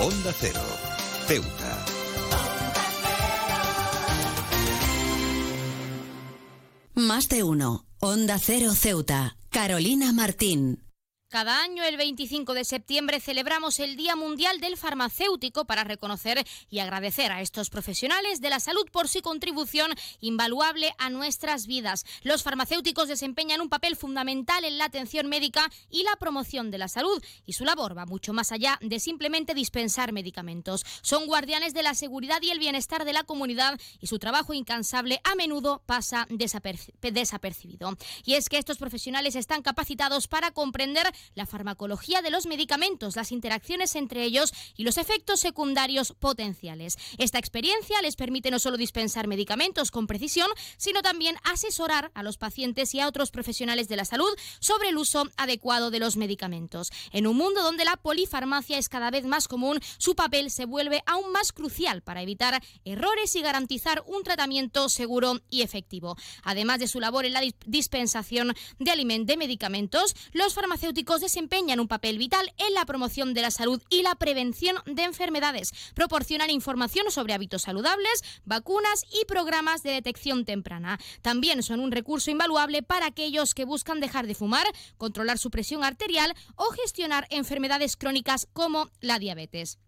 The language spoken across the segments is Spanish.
Onda Cero, Ceuta. Más de uno. Onda Cero Ceuta. Carolina Martín. Cada año, el 25 de septiembre, celebramos el Día Mundial del Farmacéutico para reconocer y agradecer a estos profesionales de la salud por su contribución invaluable a nuestras vidas. Los farmacéuticos desempeñan un papel fundamental en la atención médica y la promoción de la salud, y su labor va mucho más allá de simplemente dispensar medicamentos. Son guardianes de la seguridad y el bienestar de la comunidad y su trabajo incansable a menudo pasa desapercibido. Y es que estos profesionales están capacitados para comprender la farmacología de los medicamentos, las interacciones entre ellos y los efectos secundarios potenciales. Esta experiencia les permite no solo dispensar medicamentos con precisión, sino también asesorar a los pacientes y a otros profesionales de la salud sobre el uso adecuado de los medicamentos. En un mundo donde la polifarmacia es cada vez más común, su papel se vuelve aún más crucial para evitar errores y garantizar un tratamiento seguro y efectivo. Además de su labor en la dispensación de alimentos de medicamentos, los farmacéuticos desempeñan un papel vital en la promoción de la salud y la prevención de enfermedades. Proporcionan información sobre hábitos saludables, vacunas y programas de detección temprana. También son un recurso invaluable para aquellos que buscan dejar de fumar, controlar su presión arterial o gestionar enfermedades crónicas como la diabetes.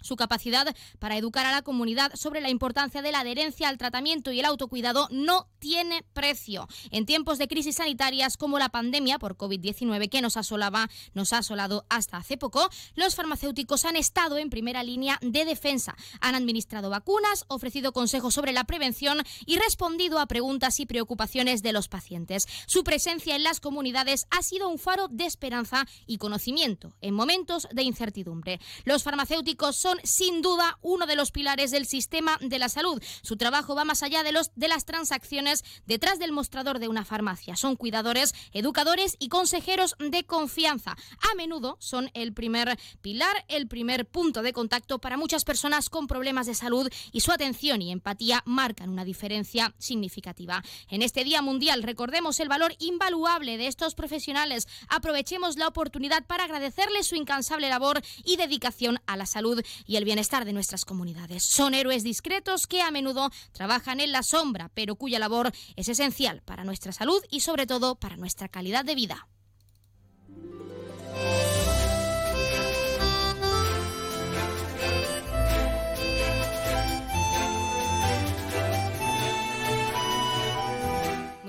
Su capacidad para educar a la comunidad sobre la importancia de la adherencia al tratamiento y el autocuidado no tiene precio. En tiempos de crisis sanitarias como la pandemia por COVID-19 que nos asolaba, nos ha asolado hasta hace poco, los farmacéuticos han estado en primera línea de defensa. Han administrado vacunas, ofrecido consejos sobre la prevención y respondido a preguntas y preocupaciones de los pacientes. Su presencia en las comunidades ha sido un faro de esperanza y conocimiento en momentos de incertidumbre. Los farmacéuticos son sin duda uno de los pilares del sistema de la salud. Su trabajo va más allá de, los, de las transacciones detrás del mostrador de una farmacia. Son cuidadores, educadores y consejeros de confianza. A menudo son el primer pilar, el primer punto de contacto para muchas personas con problemas de salud y su atención y empatía marcan una diferencia significativa. En este Día Mundial recordemos el valor invaluable de estos profesionales. Aprovechemos la oportunidad para agradecerles su incansable labor y dedicación a la salud y el bienestar de nuestras comunidades. Son héroes discretos que a menudo trabajan en la sombra, pero cuya labor es esencial para nuestra salud y sobre todo para nuestra calidad de vida.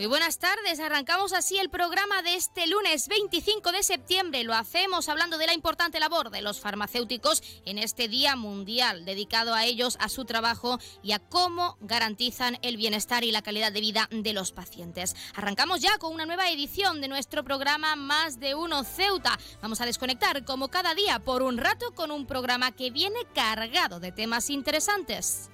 Muy buenas tardes, arrancamos así el programa de este lunes 25 de septiembre. Lo hacemos hablando de la importante labor de los farmacéuticos en este Día Mundial, dedicado a ellos, a su trabajo y a cómo garantizan el bienestar y la calidad de vida de los pacientes. Arrancamos ya con una nueva edición de nuestro programa Más de Uno Ceuta. Vamos a desconectar como cada día por un rato con un programa que viene cargado de temas interesantes.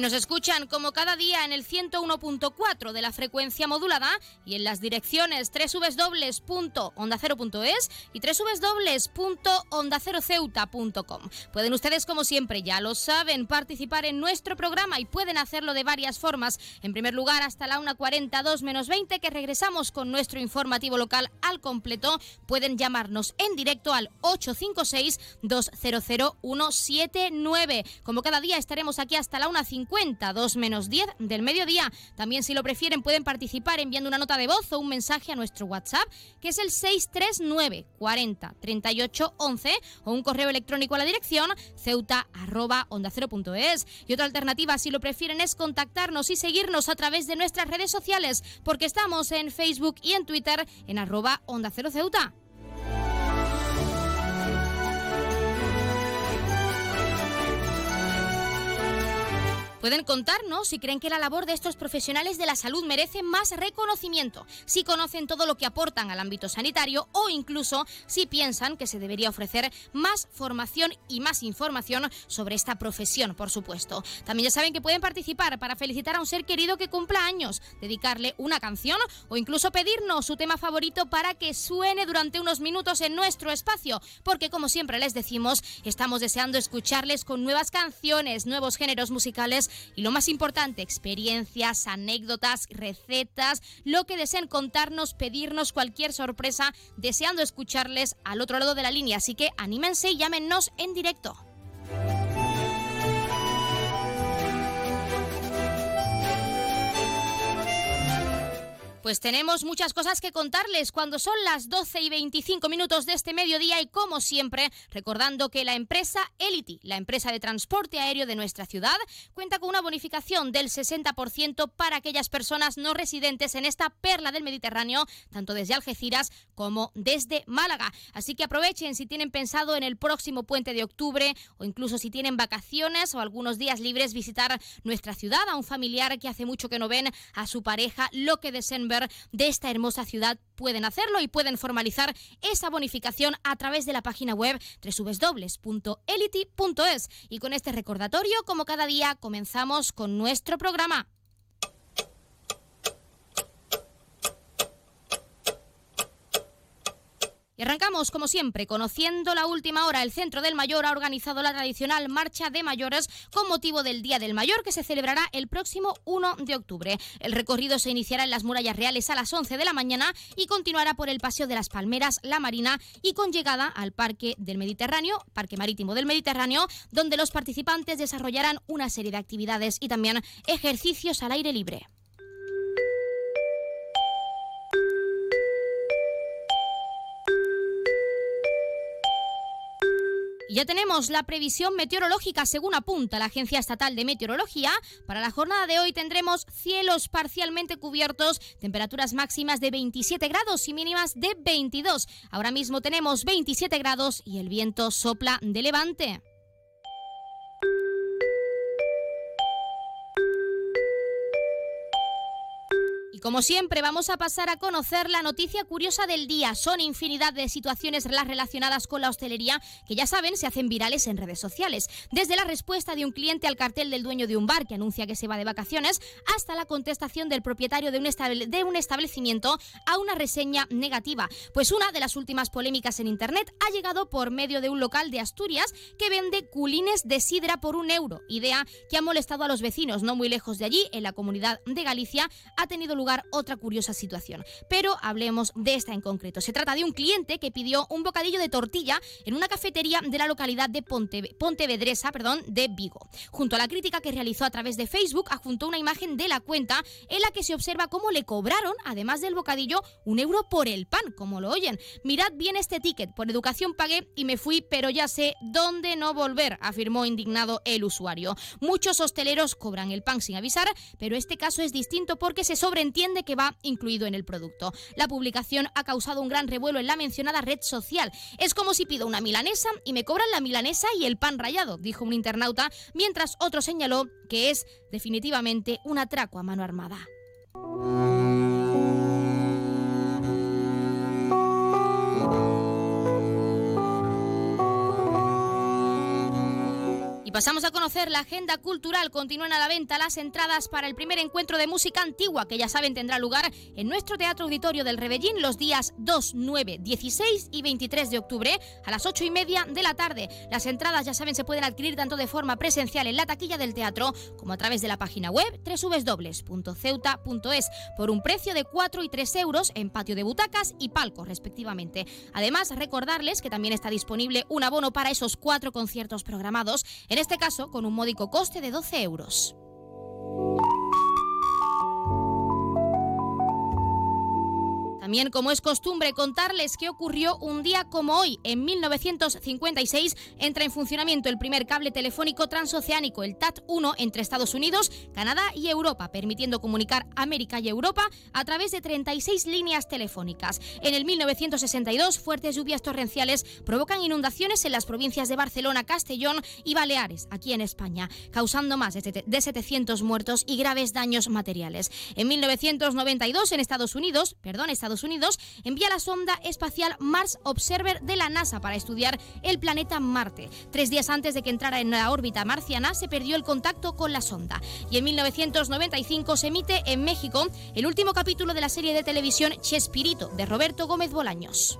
Nos escuchan como cada día en el 101.4 de la frecuencia modulada y en las direcciones www.ondacero.es y www.ondaceroceuta.com. Pueden ustedes, como siempre, ya lo saben, participar en nuestro programa y pueden hacerlo de varias formas. En primer lugar, hasta la 1.42 menos 20, que regresamos con nuestro informativo local al completo, pueden llamarnos en directo al 856-200-179. Como cada día estaremos aquí hasta la 1.50 50, 2 menos 10 del mediodía. También si lo prefieren pueden participar enviando una nota de voz o un mensaje a nuestro WhatsApp, que es el 639 40 38 11 o un correo electrónico a la dirección ceuta arroba onda Y otra alternativa, si lo prefieren, es contactarnos y seguirnos a través de nuestras redes sociales, porque estamos en Facebook y en Twitter en arroba onda cero ceuta. Pueden contarnos si creen que la labor de estos profesionales de la salud merece más reconocimiento, si conocen todo lo que aportan al ámbito sanitario o incluso si piensan que se debería ofrecer más formación y más información sobre esta profesión, por supuesto. También ya saben que pueden participar para felicitar a un ser querido que cumpla años, dedicarle una canción o incluso pedirnos su tema favorito para que suene durante unos minutos en nuestro espacio, porque como siempre les decimos, estamos deseando escucharles con nuevas canciones, nuevos géneros musicales y lo más importante, experiencias, anécdotas, recetas, lo que deseen contarnos, pedirnos cualquier sorpresa, deseando escucharles al otro lado de la línea. Así que anímense y llámenos en directo. Pues tenemos muchas cosas que contarles cuando son las 12 y 25 minutos de este mediodía y como siempre recordando que la empresa Elity, la empresa de transporte aéreo de nuestra ciudad, cuenta con una bonificación del 60% para aquellas personas no residentes en esta perla del Mediterráneo, tanto desde Algeciras como desde Málaga. Así que aprovechen si tienen pensado en el próximo puente de octubre o incluso si tienen vacaciones o algunos días libres visitar nuestra ciudad a un familiar que hace mucho que no ven a su pareja, lo que deseen de esta hermosa ciudad pueden hacerlo y pueden formalizar esa bonificación a través de la página web www.elity.es. Y con este recordatorio, como cada día, comenzamos con nuestro programa. Y arrancamos, como siempre, conociendo la última hora. El Centro del Mayor ha organizado la tradicional Marcha de Mayores con motivo del Día del Mayor, que se celebrará el próximo 1 de octubre. El recorrido se iniciará en las murallas reales a las 11 de la mañana y continuará por el Paseo de las Palmeras, La Marina y con llegada al Parque del Mediterráneo, Parque Marítimo del Mediterráneo, donde los participantes desarrollarán una serie de actividades y también ejercicios al aire libre. Ya tenemos la previsión meteorológica según apunta la Agencia Estatal de Meteorología. Para la jornada de hoy tendremos cielos parcialmente cubiertos, temperaturas máximas de 27 grados y mínimas de 22. Ahora mismo tenemos 27 grados y el viento sopla de levante. Como siempre, vamos a pasar a conocer la noticia curiosa del día. Son infinidad de situaciones relacionadas con la hostelería que ya saben se hacen virales en redes sociales. Desde la respuesta de un cliente al cartel del dueño de un bar que anuncia que se va de vacaciones, hasta la contestación del propietario de un, de un establecimiento a una reseña negativa. Pues una de las últimas polémicas en Internet ha llegado por medio de un local de Asturias que vende culines de sidra por un euro. Idea que ha molestado a los vecinos. No muy lejos de allí, en la comunidad de Galicia, ha tenido lugar otra curiosa situación. Pero hablemos de esta en concreto. Se trata de un cliente que pidió un bocadillo de tortilla en una cafetería de la localidad de Pontevedresa perdón, de Vigo. Junto a la crítica que realizó a través de Facebook, adjuntó una imagen de la cuenta en la que se observa cómo le cobraron, además del bocadillo, un euro por el pan, como lo oyen. Mirad bien este ticket, por educación pagué y me fui, pero ya sé dónde no volver, afirmó indignado el usuario. Muchos hosteleros cobran el pan sin avisar, pero este caso es distinto porque se sobreentiende de que va incluido en el producto. La publicación ha causado un gran revuelo en la mencionada red social. Es como si pido una milanesa y me cobran la milanesa y el pan rallado, dijo un internauta, mientras otro señaló que es definitivamente un atraco a mano armada. Y pasamos a conocer la agenda cultural. Continúan a la venta las entradas para el primer encuentro de música antigua, que ya saben tendrá lugar en nuestro Teatro Auditorio del Rebellín los días 2, 9, 16 y 23 de octubre a las 8 y media de la tarde. Las entradas, ya saben, se pueden adquirir tanto de forma presencial en la taquilla del teatro como a través de la página web www.ceuta.es por un precio de 4 y 3 euros en patio de butacas y palco, respectivamente. Además, recordarles que también está disponible un abono para esos cuatro conciertos programados en este caso con un módico coste de 12 euros. También, como es costumbre, contarles qué ocurrió un día como hoy. En 1956 entra en funcionamiento el primer cable telefónico transoceánico, el TAT-1, entre Estados Unidos, Canadá y Europa, permitiendo comunicar América y Europa a través de 36 líneas telefónicas. En el 1962, fuertes lluvias torrenciales provocan inundaciones en las provincias de Barcelona, Castellón y Baleares, aquí en España, causando más de 700 muertos y graves daños materiales. En 1992, en Estados Unidos, perdón, Estados Unidos envía la sonda espacial Mars Observer de la NASA para estudiar el planeta Marte. Tres días antes de que entrara en la órbita marciana se perdió el contacto con la sonda. Y en 1995 se emite en México el último capítulo de la serie de televisión Chespirito de Roberto Gómez Bolaños.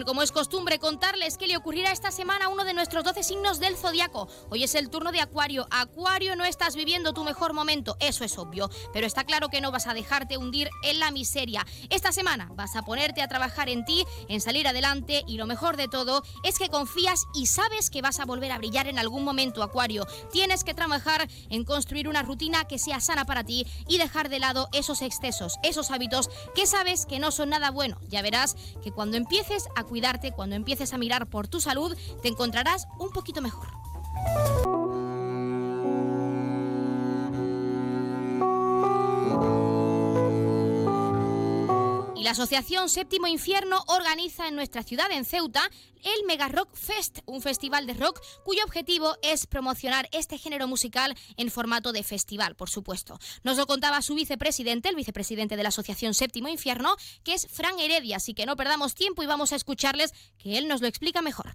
Como es costumbre, contarles qué le ocurrirá esta semana uno de nuestros 12 signos del zodiaco. Hoy es el turno de Acuario. Acuario, no estás viviendo tu mejor momento, eso es obvio, pero está claro que no vas a dejarte hundir en la miseria. Esta semana vas a ponerte a trabajar en ti, en salir adelante y lo mejor de todo es que confías y sabes que vas a volver a brillar en algún momento, Acuario. Tienes que trabajar en construir una rutina que sea sana para ti y dejar de lado esos excesos, esos hábitos que sabes que no son nada bueno. Ya verás que cuando empieces a cuidarte, cuando empieces a mirar por tu salud, te encontrarás un poquito mejor. Y la Asociación Séptimo Infierno organiza en nuestra ciudad, en Ceuta, el Mega Rock Fest, un festival de rock cuyo objetivo es promocionar este género musical en formato de festival, por supuesto. Nos lo contaba su vicepresidente, el vicepresidente de la Asociación Séptimo Infierno, que es Fran Heredia, así que no perdamos tiempo y vamos a escucharles que él nos lo explica mejor.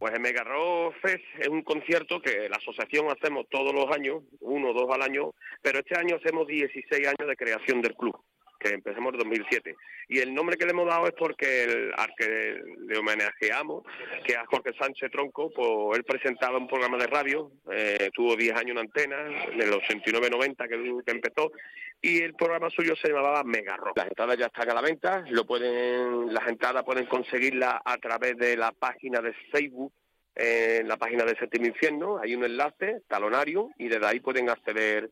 Pues el Mega Rock Fest es un concierto que la asociación hacemos todos los años, uno o dos al año, pero este año hacemos 16 años de creación del club que empezamos en 2007. Y el nombre que le hemos dado es porque el, al que le homenajeamos, que a Jorge Sánchez Tronco, pues él presentaba un programa de radio, eh, tuvo 10 años en antena, en el 89-90 que, que empezó, y el programa suyo se llamaba Mega Rock. Las entradas ya están a la venta, lo pueden, las entradas pueden conseguirlas a través de la página de Facebook en la página de Séptimo Infierno, hay un enlace, talonario, y desde ahí pueden acceder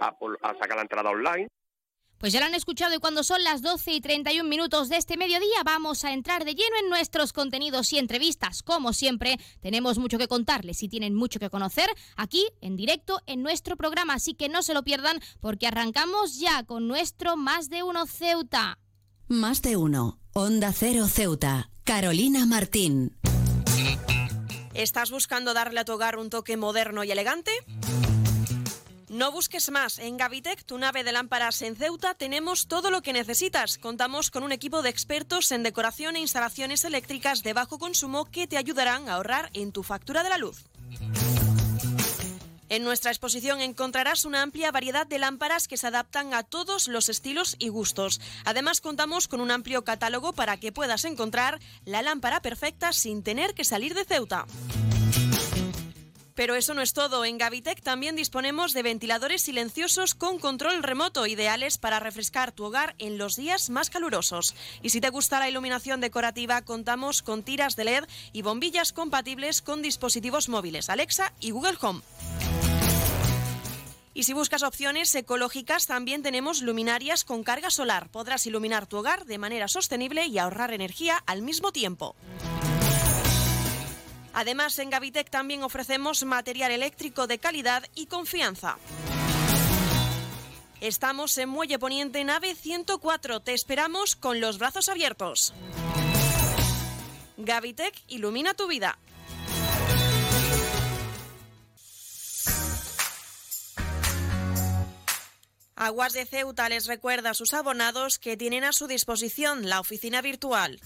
a, a sacar la entrada online. Pues ya lo han escuchado y cuando son las 12 y 31 minutos de este mediodía vamos a entrar de lleno en nuestros contenidos y entrevistas. Como siempre, tenemos mucho que contarles y tienen mucho que conocer aquí en directo en nuestro programa, así que no se lo pierdan porque arrancamos ya con nuestro Más de Uno Ceuta. Más de Uno, Onda Cero Ceuta, Carolina Martín. ¿Estás buscando darle a tu hogar un toque moderno y elegante? No busques más. En Gavitec, tu nave de lámparas en Ceuta, tenemos todo lo que necesitas. Contamos con un equipo de expertos en decoración e instalaciones eléctricas de bajo consumo que te ayudarán a ahorrar en tu factura de la luz. En nuestra exposición encontrarás una amplia variedad de lámparas que se adaptan a todos los estilos y gustos. Además, contamos con un amplio catálogo para que puedas encontrar la lámpara perfecta sin tener que salir de Ceuta. Pero eso no es todo. En Gavitec también disponemos de ventiladores silenciosos con control remoto, ideales para refrescar tu hogar en los días más calurosos. Y si te gusta la iluminación decorativa, contamos con tiras de LED y bombillas compatibles con dispositivos móviles Alexa y Google Home. Y si buscas opciones ecológicas, también tenemos luminarias con carga solar. Podrás iluminar tu hogar de manera sostenible y ahorrar energía al mismo tiempo. Además, en Gavitec también ofrecemos material eléctrico de calidad y confianza. Estamos en Muelle Poniente Nave 104. Te esperamos con los brazos abiertos. Gavitec ilumina tu vida. Aguas de Ceuta les recuerda a sus abonados que tienen a su disposición la oficina virtual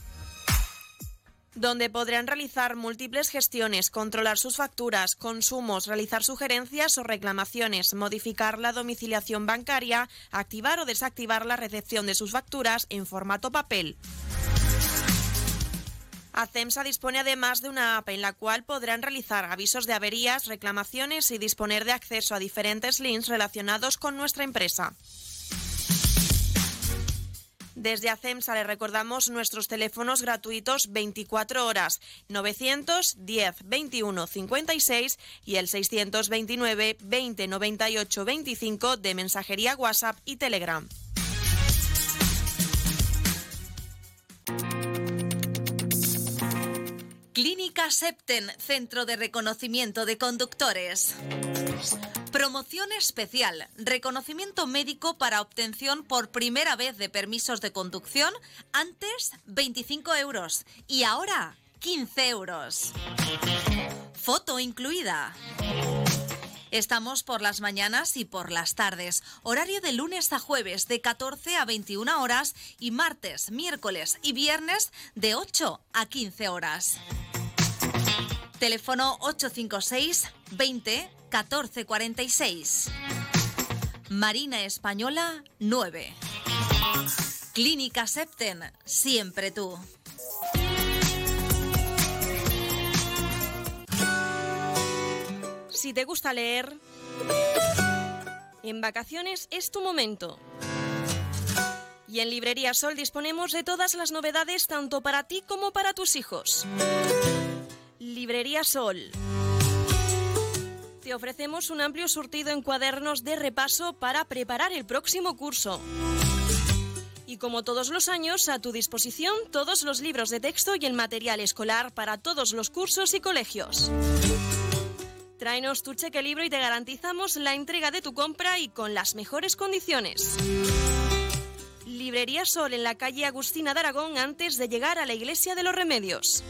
donde podrán realizar múltiples gestiones, controlar sus facturas, consumos, realizar sugerencias o reclamaciones, modificar la domiciliación bancaria, activar o desactivar la recepción de sus facturas en formato papel. ACEMSA dispone además de una app en la cual podrán realizar avisos de averías, reclamaciones y disponer de acceso a diferentes links relacionados con nuestra empresa. Desde ACEMSA le recordamos nuestros teléfonos gratuitos 24 horas 910 21 56 y el 629 20 98 25 de mensajería WhatsApp y Telegram. Clínica Septen, Centro de Reconocimiento de Conductores. Promoción especial. Reconocimiento médico para obtención por primera vez de permisos de conducción. Antes 25 euros y ahora 15 euros. Foto incluida. Estamos por las mañanas y por las tardes. Horario de lunes a jueves de 14 a 21 horas y martes, miércoles y viernes de 8 a 15 horas. Teléfono 856 20 14 46. Marina Española 9. Clínica Septen, siempre tú. Si te gusta leer, en vacaciones es tu momento. Y en Librería Sol disponemos de todas las novedades tanto para ti como para tus hijos. Librería Sol. Te ofrecemos un amplio surtido en cuadernos de repaso para preparar el próximo curso. Y como todos los años, a tu disposición todos los libros de texto y el material escolar para todos los cursos y colegios. Tráenos tu cheque libro y te garantizamos la entrega de tu compra y con las mejores condiciones. Librería Sol en la calle Agustina de Aragón antes de llegar a la Iglesia de los Remedios.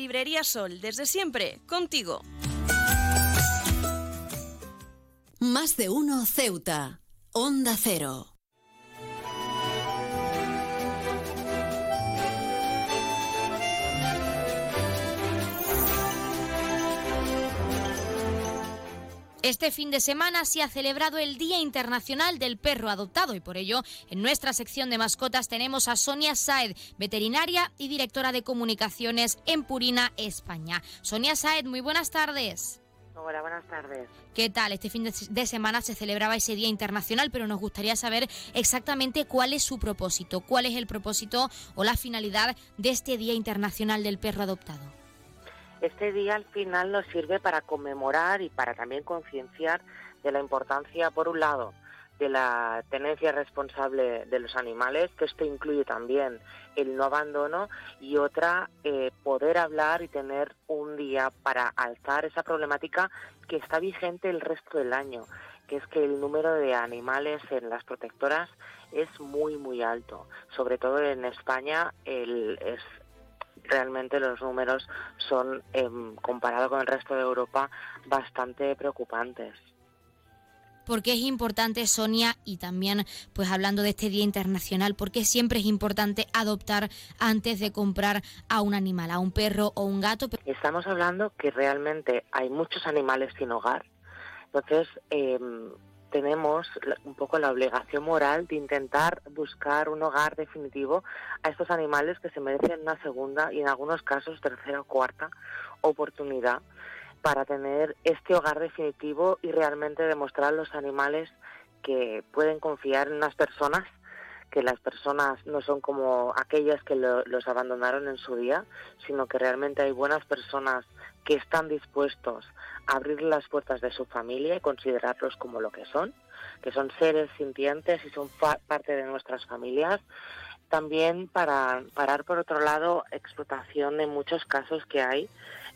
Librería Sol, desde siempre, contigo. Más de uno Ceuta. Onda Cero. Este fin de semana se ha celebrado el Día Internacional del Perro Adoptado y por ello en nuestra sección de mascotas tenemos a Sonia Saed, veterinaria y directora de comunicaciones en Purina, España. Sonia Saed, muy buenas tardes. Hola, buenas tardes. ¿Qué tal? Este fin de semana se celebraba ese Día Internacional, pero nos gustaría saber exactamente cuál es su propósito, cuál es el propósito o la finalidad de este Día Internacional del Perro Adoptado. Este día al final nos sirve para conmemorar y para también concienciar de la importancia, por un lado, de la tenencia responsable de los animales, que esto incluye también el no abandono, y otra, eh, poder hablar y tener un día para alzar esa problemática que está vigente el resto del año, que es que el número de animales en las protectoras es muy, muy alto. Sobre todo en España el, es realmente los números son, eh, comparado con el resto de Europa, bastante preocupantes. Porque es importante, Sonia, y también, pues hablando de este Día Internacional, porque siempre es importante adoptar antes de comprar a un animal, a un perro o un gato. Estamos hablando que realmente hay muchos animales sin hogar. Entonces, eh, tenemos un poco la obligación moral de intentar buscar un hogar definitivo a estos animales que se merecen una segunda y en algunos casos tercera o cuarta oportunidad para tener este hogar definitivo y realmente demostrar a los animales que pueden confiar en unas personas que las personas no son como aquellas que los abandonaron en su día, sino que realmente hay buenas personas que están dispuestos a abrir las puertas de su familia y considerarlos como lo que son, que son seres sintientes y son parte de nuestras familias. También para parar, por otro lado, explotación en muchos casos que hay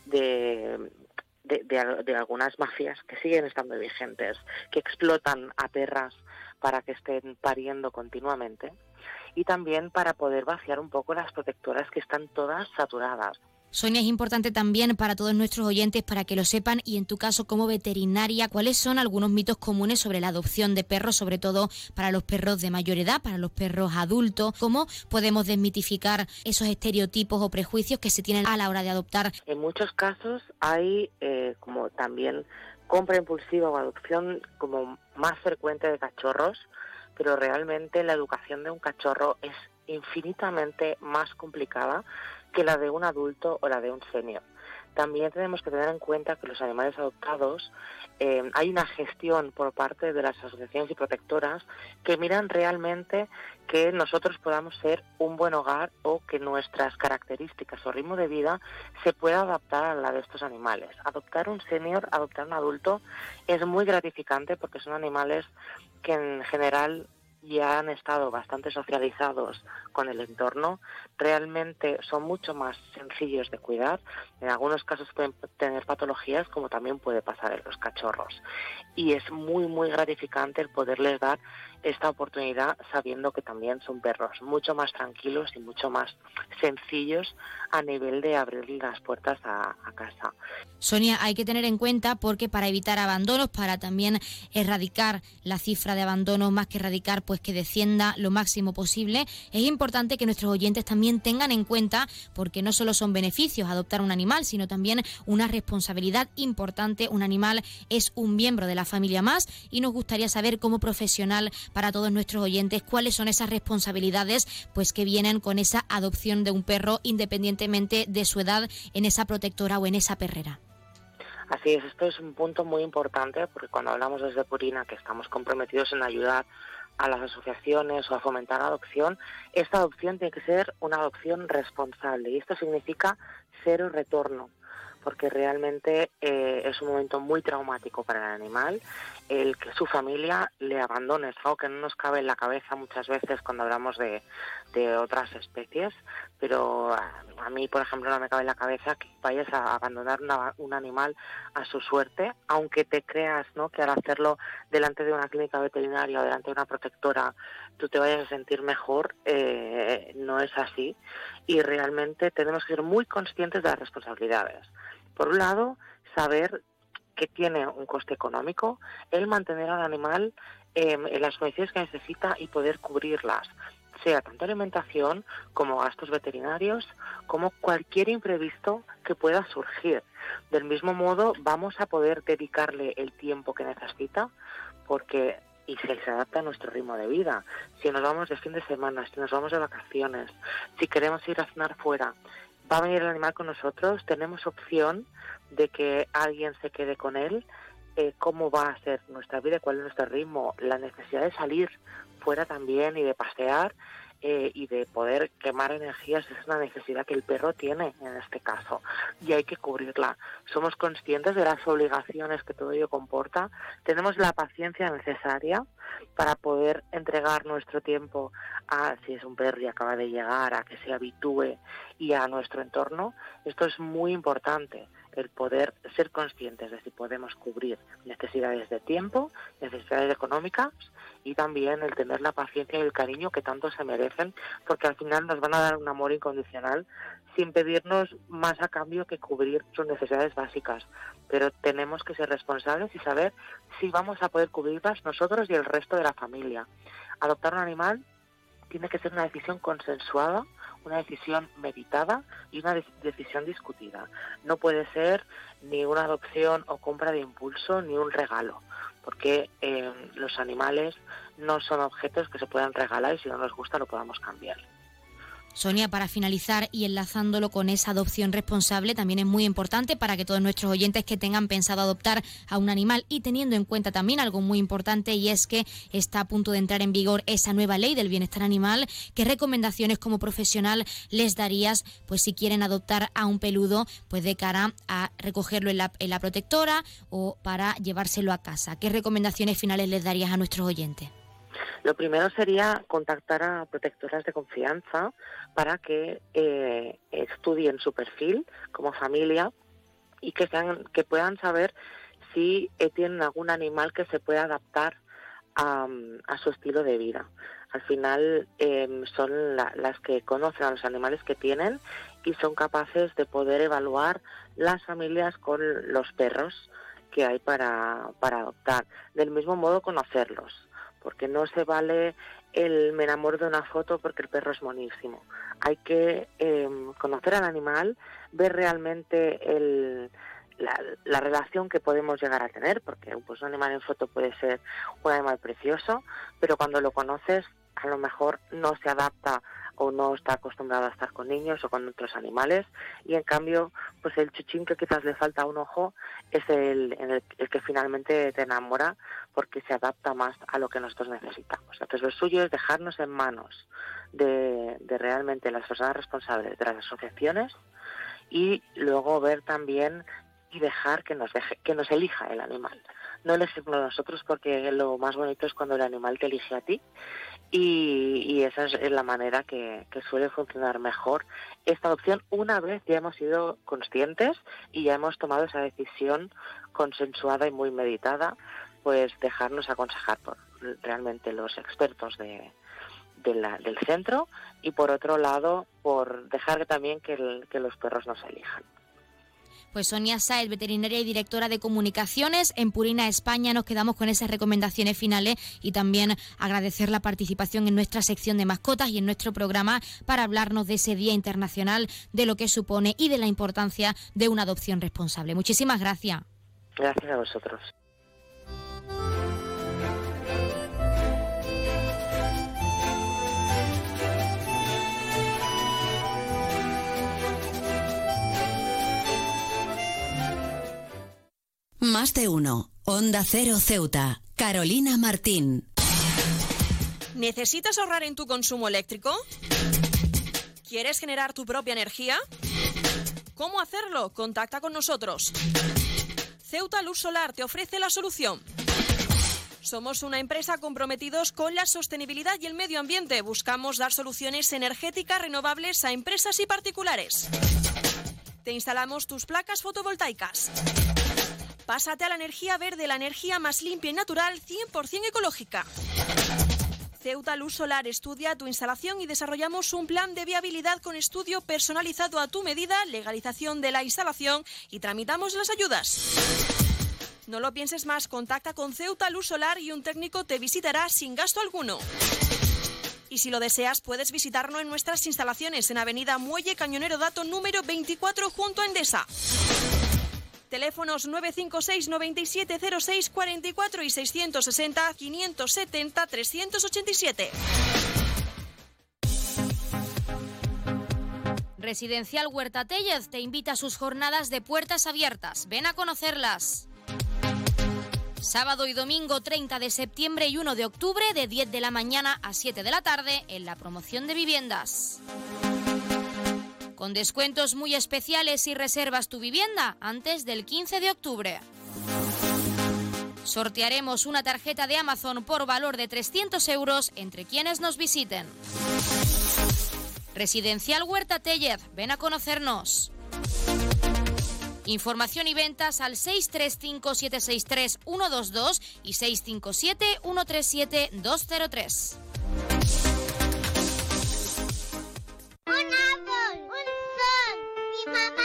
de, de, algunas mafias que siguen estando vigentes, que explotan a perras para que estén pariendo continuamente y también para poder vaciar un poco las protectoras que están todas saturadas. Sonia, es importante también para todos nuestros oyentes para que lo sepan y en tu caso como veterinaria, ¿cuáles son algunos mitos comunes sobre la adopción de perros, sobre todo para los perros de mayor edad, para los perros adultos? ¿Cómo podemos desmitificar esos estereotipos o prejuicios que se tienen a la hora de adoptar? En muchos casos hay eh, como también compra impulsiva o adopción como más frecuente de cachorros, pero realmente la educación de un cachorro es infinitamente más complicada que la de un adulto o la de un senior. También tenemos que tener en cuenta que los animales adoptados eh, hay una gestión por parte de las asociaciones y protectoras que miran realmente que nosotros podamos ser un buen hogar o que nuestras características o ritmo de vida se pueda adaptar a la de estos animales. Adoptar un senior, adoptar un adulto es muy gratificante porque son animales que en general ya han estado bastante socializados con el entorno, realmente son mucho más sencillos de cuidar. En algunos casos pueden tener patologías como también puede pasar en los cachorros. Y es muy, muy gratificante el poderles dar esta oportunidad sabiendo que también son perros mucho más tranquilos y mucho más sencillos a nivel de abrir las puertas a, casa. Sonia, hay que tener en cuenta porque para evitar abandonos, para también erradicar la cifra de abandonos, más que erradicar, pues que descienda lo máximo posible, es importante que nuestros oyentes también tengan en cuenta, porque no solo son beneficios adoptar un animal, sino también una responsabilidad importante. Un animal es un miembro de la familia más y nos gustaría saber como profesional para todos nuestros oyentes cuáles son esas responsabilidades pues que vienen con esa adopción de un perro independientemente de su edad en esa protectora o en esa perrera. Así es, esto es un punto muy importante porque cuando hablamos desde Purina que estamos comprometidos en ayudar a las asociaciones o a fomentar la adopción, esta adopción tiene que ser una adopción responsable y esto significa cero retorno porque realmente eh, es un momento muy traumático para el animal el que su familia le abandone. Es algo que no nos cabe en la cabeza muchas veces cuando hablamos de, otras especies, pero a, mí, por ejemplo, no me cabe en la cabeza que vayas a abandonar un animal a su suerte, aunque te creas ¿no? que al hacerlo delante de una clínica veterinaria o delante de una protectora tú te vayas a sentir mejor, eh, no es así. Y realmente tenemos que ser muy conscientes de las responsabilidades. Por un lado, saber que tiene un coste económico el mantener al animal em, en las condiciones que necesita y poder cubrirlas, sea tanto alimentación como gastos veterinarios, como cualquier imprevisto que pueda surgir. Del mismo modo, vamos a poder dedicarle el tiempo que necesita, porque y se adapta a nuestro ritmo de vida. Si nos vamos de fin de semana, si nos vamos de vacaciones, si queremos ir a cenar fuera, va a venir el animal con nosotros, tenemos opción de que alguien se quede con él, eh, cómo va a ser nuestra vida, cuál es nuestro ritmo, la necesidad de salir fuera también y de pasear eh, y de poder quemar energías es una necesidad que el perro tiene en este caso y hay que cubrirla. Somos conscientes de las obligaciones que todo ello comporta, tenemos la paciencia necesaria para poder entregar nuestro tiempo a si es un perro y acaba de llegar, a que se habitúe y a nuestro entorno. Esto es muy importante el poder ser conscientes de si podemos cubrir necesidades de tiempo, necesidades económicas y también el tener la paciencia y el cariño que tanto se merecen, porque al final nos van a dar un amor incondicional sin pedirnos más a cambio que cubrir sus necesidades básicas. Pero tenemos que ser responsables y saber si vamos a poder cubrirlas nosotros y el resto de la familia. Adoptar un animal tiene que ser una decisión consensuada una decisión meditada y una decisión discutida. No puede ser ni una adopción o compra de impulso ni un regalo, porque eh, los animales no son objetos que se puedan regalar y si no nos gusta lo podamos cambiar. Sonia, para finalizar y enlazándolo con esa adopción responsable, también es muy importante para que todos nuestros oyentes que tengan pensado adoptar a un animal y teniendo en cuenta también algo muy importante y es que está a punto de entrar en vigor esa nueva ley del bienestar animal, ¿qué recomendaciones como profesional les darías pues si quieren adoptar a un peludo pues de cara a recogerlo en la, en la protectora o para llevárselo a casa? ¿Qué recomendaciones finales les darías a nuestros oyentes? Lo primero sería contactar a protectoras de confianza para que eh, estudien su perfil como familia y que, puedan saber si eh, tienen algún animal que se pueda adaptar a, su estilo de vida. Al final em, son las que conocen a los animales que tienen y son capaces de poder evaluar las familias con los perros que hay para, para adoptar. Del mismo modo conocerlos porque no se vale el me enamoro de una foto porque el perro es monísimo. Hay que em, conocer al animal, ver realmente el, la, relación que podemos llegar a tener, porque pues, un animal en foto puede ser un animal precioso, pero cuando lo conoces a lo mejor no se adapta o no está acostumbrado a estar con niños o con otros animales y en cambio pues el chuchín que quizás le falta un ojo es el, el, que finalmente te enamora porque se adapta más a lo que nosotros necesitamos. Entonces lo suyo es dejarnos en manos de, de realmente las personas responsables de las asociaciones y luego ver también y dejar que nos deje, que nos elija el animal. No elegirlo nosotros porque lo más bonito es cuando el animal te elige a ti y, esa es la manera que, suele funcionar mejor esta opción una vez ya hemos sido conscientes y ya hemos tomado esa decisión consensuada y muy meditada, pues dejarnos aconsejar por realmente los expertos de, del centro y por otro lado por dejar también que, que los perros nos elijan. Pues Sonia Saez, veterinaria y directora de comunicaciones en Purina, España. Nos quedamos con esas recomendaciones finales y también agradecer la participación en nuestra sección de mascotas y en nuestro programa para hablarnos de ese Día Internacional, de lo que supone y de la importancia de una adopción responsable. Muchísimas gracias. Gracias a vosotros. Más de uno. Onda Cero Ceuta. Carolina Martín. ¿Necesitas ahorrar en tu consumo eléctrico? ¿Quieres generar tu propia energía? ¿Cómo hacerlo? Contacta con nosotros. Ceuta Luz Solar te ofrece la solución. Somos una empresa comprometidos con la sostenibilidad y el medio ambiente. Buscamos dar soluciones energéticas renovables a empresas y particulares. Te instalamos tus placas fotovoltaicas. Pásate a la energía verde, la energía más limpia y natural, 100% ecológica. Ceuta Luz Solar estudia tu instalación y desarrollamos un plan de viabilidad con estudio personalizado a tu medida, legalización de la instalación y tramitamos las ayudas. No lo pienses más, contacta con Ceuta Luz Solar y un técnico te visitará sin gasto alguno. Y si lo deseas, puedes visitarnos en nuestras instalaciones en Avenida Muelle Cañonero Dato número 24 junto a Endesa. Teléfonos 956 9706 44 y 660 570 387. Residencial Huerta Tellez te invita a sus jornadas de puertas abiertas. Ven a conocerlas. Sábado y domingo 30 de septiembre y 1 de octubre de 10 de la mañana a 7 de la tarde en la promoción de viviendas. Con descuentos muy especiales si reservas tu vivienda antes del 15 de octubre. Sortearemos una tarjeta de Amazon por valor de 300 euros entre quienes nos visiten. Residencial Huerta Tellez, ven a conocernos. Información y ventas al 635-763-122 y 657-137-203. Un árbol,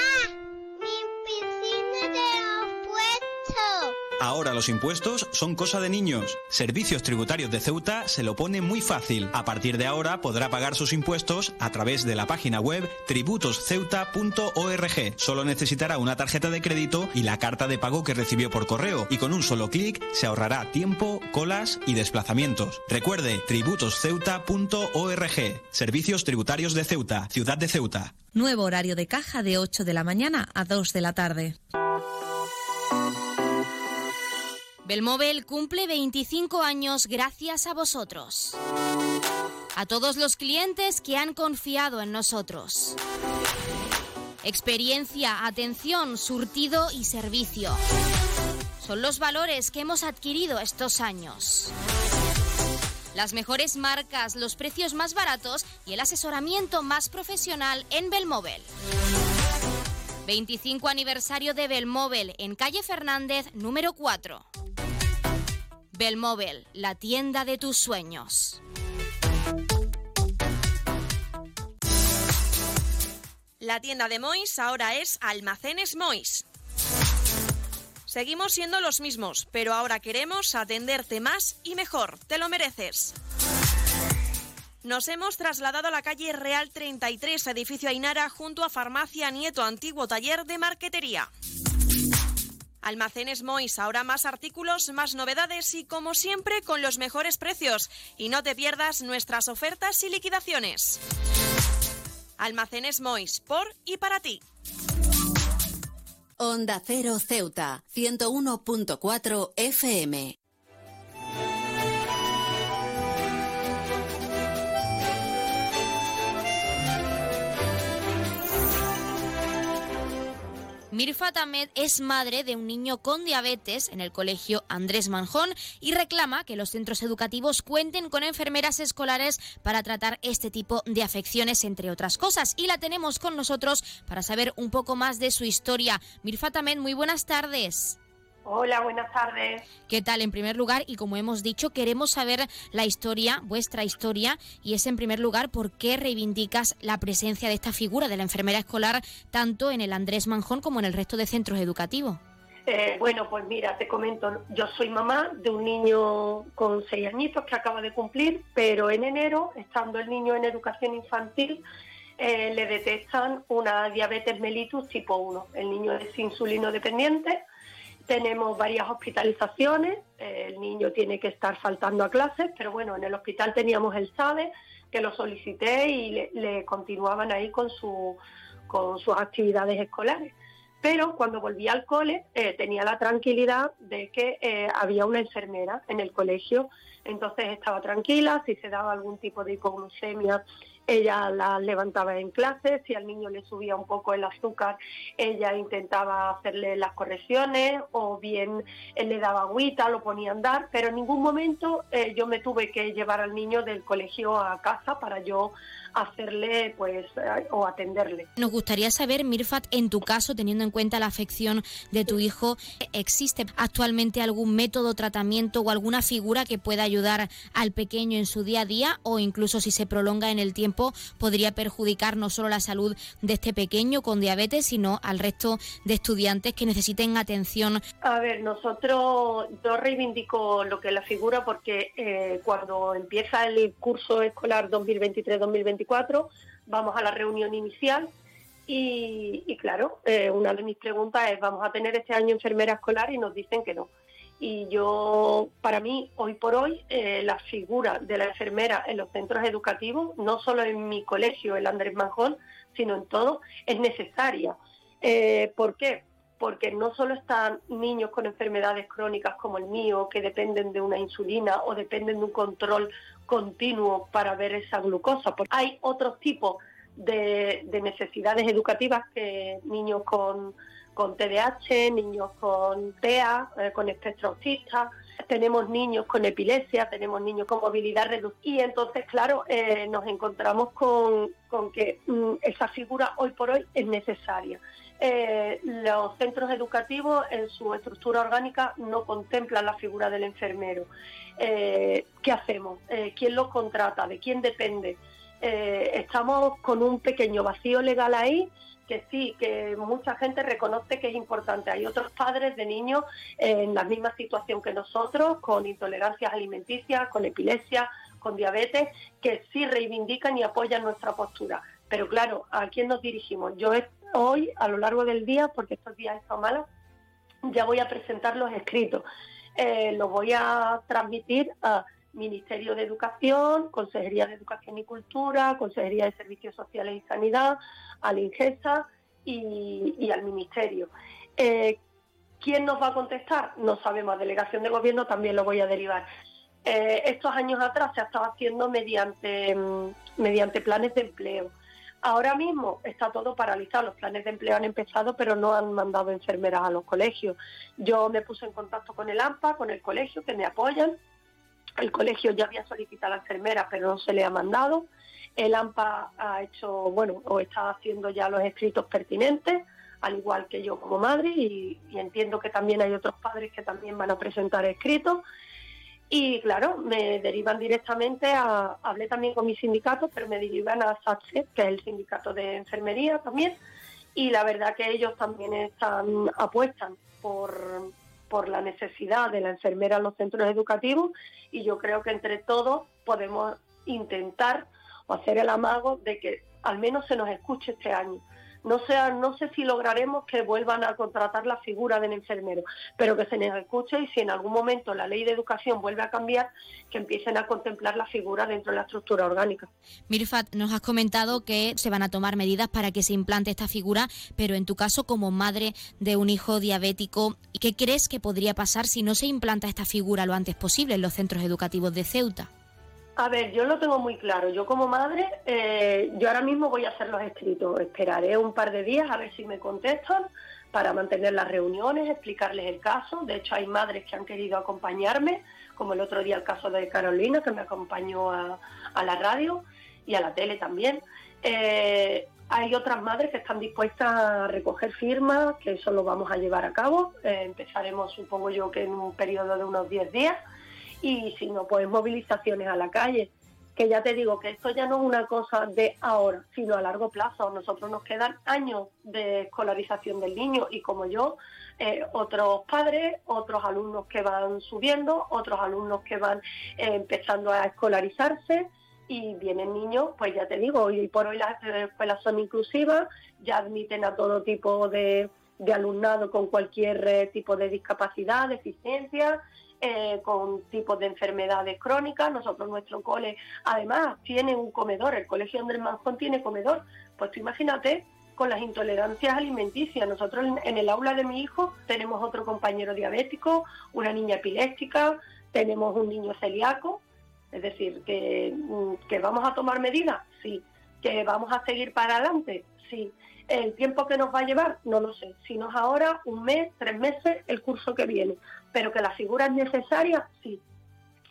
Ahora los impuestos son cosa de niños. Servicios Tributarios de Ceuta se lo pone muy fácil. A partir de ahora podrá pagar sus impuestos a través de la página web tributosceuta.org. Solo necesitará una tarjeta de crédito y la carta de pago que recibió por correo y con un solo clic se ahorrará tiempo, colas y desplazamientos. Recuerde tributosceuta.org. Servicios Tributarios de Ceuta, Ciudad de Ceuta. Nuevo horario de caja de 8 de la mañana a 2 de la tarde. Belmóvil cumple 25 años gracias a vosotros. A todos los clientes que han confiado en nosotros. Experiencia, atención, surtido y servicio. Son los valores que hemos adquirido estos años. Las mejores marcas, los precios más baratos y el asesoramiento más profesional en Belmóvil. 25 aniversario de Belmóvil en calle Fernández número 4. Belmóvil, la tienda de tus sueños. La tienda de Mois ahora es Almacenes Mois. Seguimos siendo los mismos, pero ahora queremos atenderte más y mejor. Te lo mereces. Nos hemos trasladado a la calle Real 33, edificio Ainara, junto a Farmacia Nieto, antiguo taller de marquetería. Almacenes Mois, ahora más artículos, más novedades y como siempre con los mejores precios. Y no te pierdas nuestras ofertas y liquidaciones. Almacenes Mois, por y para ti. Onda Cero Ceuta, 101.4 FM. Mirfa Tamed es madre de un niño con diabetes en el colegio Andrés Manjón y reclama que los centros educativos cuenten con enfermeras escolares para tratar este tipo de afecciones, entre otras cosas. Y la tenemos con nosotros para saber un poco más de su historia. Mirfa Tamed, muy buenas tardes. Hola, buenas tardes. ¿Qué tal? En primer lugar, y como hemos dicho, queremos saber la historia, vuestra historia, y es en primer lugar por qué reivindicas la presencia de esta figura de la enfermera escolar tanto en el Andrés Manjón como en el resto de centros educativos. Eh, bueno, pues mira, te comento, yo soy mamá de un niño con seis añitos que acaba de cumplir, pero en enero, estando el niño en educación infantil, eh, le detectan una diabetes mellitus tipo 1. El niño es insulino dependiente tenemos varias hospitalizaciones, el niño tiene que estar faltando a clases, pero bueno, en el hospital teníamos el SADE, que lo solicité y le, continuaban ahí con, su, con sus actividades escolares. Pero cuando volví al cole eh, tenía la tranquilidad de que eh, había una enfermera en el colegio, entonces estaba tranquila, si se daba algún tipo de hipoglucemia ella la levantaba en clase, si al niño le subía un poco el azúcar, ella intentaba hacerle las correcciones o bien él le daba agüita, lo ponía a andar, pero en ningún momento eh, yo me tuve que llevar al niño del colegio a casa para yo hacerle pues eh, o atenderle. Nos gustaría saber, Mirfat, en tu caso, teniendo en cuenta la afección de tu hijo, ¿existe actualmente algún método, tratamiento o alguna figura que pueda ayudar al pequeño en su día a día o incluso si se prolonga en el tiempo podría perjudicar no solo la salud de este pequeño con diabetes, sino al resto de estudiantes que necesiten atención? A ver, nosotros, yo reivindico lo que es la figura porque eh, cuando empieza el curso escolar 2023-2024, vamos a la reunión inicial y, claro, eh, una de mis preguntas es, ¿vamos a tener este año enfermera escolar? Y nos dicen que no. Y yo, para mí, hoy por hoy, eh, la figura de la enfermera en los centros educativos, no solo en mi colegio, el Andrés Manjón, sino en todo, es necesaria. Eh, ¿Por qué? Porque no solo están niños con enfermedades crónicas como el mío, que dependen de una insulina o dependen de un control continuo para ver esa glucosa. Porque hay otros tipos de, necesidades educativas que niños con, con TDAH, niños con TEA, eh, con espectro autista, tenemos niños con epilepsia, tenemos niños con movilidad reducida y entonces, claro, eh, nos encontramos con, con que mm, esa figura hoy por hoy es necesaria. Eh, los centros educativos en su estructura orgánica no contemplan la figura del enfermero. Eh, ¿qué hacemos? Eh, ¿Quién los contrata? ¿De quién depende? Eh, estamos con un pequeño vacío legal ahí que sí, que mucha gente reconoce que es importante. Hay otros padres de niños en la misma situación que nosotros, con intolerancias alimenticias, con epilepsia, con diabetes, que sí reivindican y apoyan nuestra postura. Pero claro, ¿a quién nos dirigimos? Yo hoy, a lo largo del día, porque estos días están malos, ya voy a presentar los escritos eh, lo voy a transmitir a Ministerio de Educación, Consejería de Educación y Cultura, Consejería de Servicios Sociales y Sanidad, al INGESA y, al Ministerio. Eh, ¿Quién nos va a contestar? No sabemos. Delegación de Gobierno también lo voy a derivar. Eh, estos años atrás se ha estado haciendo mediante, mm, mediante planes de empleo. Ahora mismo está todo paralizado, los planes de empleo han empezado, pero no han mandado enfermeras a los colegios. Yo me puse en contacto con el AMPA, con el colegio, que me apoyan. El colegio ya había solicitado a la enfermera, pero no se le ha mandado. El AMPA ha hecho, bueno, o está haciendo ya los escritos pertinentes, al igual que yo como madre, y, y entiendo que también hay otros padres que también van a presentar escritos. Y claro, me derivan directamente a, hablé también con mi sindicato, pero me derivan a SATSE, que es el sindicato de enfermería también, y la verdad que ellos también están apuestan por, por la necesidad de la enfermera en los centros educativos. Y yo creo que entre todos podemos intentar o hacer el amago de que al menos se nos escuche este año no, sea, no sé si lograremos que vuelvan a contratar la figura del enfermero, pero que se les escuche y si en algún momento la ley de educación vuelve a cambiar, que empiecen a contemplar la figura dentro de la estructura orgánica. Mirfat, nos has comentado que se van a tomar medidas para que se implante esta figura, pero en tu caso, como madre de un hijo diabético, ¿qué crees que podría pasar si no se implanta esta figura lo antes posible en los centros educativos de Ceuta? A ver, yo lo tengo muy claro. Yo como madre, eh, yo ahora mismo voy a hacer los escritos. Esperaré un par de días a ver si me contestan para mantener las reuniones, explicarles el caso. De hecho, hay madres que han querido acompañarme, como el otro día el caso de Carolina, que me acompañó a, la radio y a la tele también. Eh, hay otras madres que están dispuestas a recoger firmas, que eso lo vamos a llevar a cabo. Eh, empezaremos, supongo yo, que en un periodo de unos 10 días y si no, pues movilizaciones a la calle. Que ya te digo que esto ya no es una cosa de ahora, sino a largo plazo. Nosotros nos quedan años de escolarización del niño y como yo, eh, otros padres, otros alumnos que van subiendo, otros alumnos que van eh, empezando a escolarizarse y vienen niños, pues ya te digo, hoy por hoy las escuelas son inclusivas, ya admiten a todo tipo de, de alumnado con cualquier eh, tipo de discapacidad, deficiencia, eh, con tipos de enfermedades crónicas. Nosotros, nuestro cole, además, tiene un comedor. El Colegio Andrés Manjón tiene comedor. Pues tú imagínate con las intolerancias alimenticias. Nosotros en el aula de mi hijo tenemos otro compañero diabético, una niña epiléptica, tenemos un niño celíaco, es decir, que, mm, que vamos a tomar medidas, sí, que vamos a seguir para adelante, sí. El tiempo que nos va a llevar, no lo sé. Si no es ahora, un mes, tres meses, el curso que viene. Pero que la figura es necesaria, sí.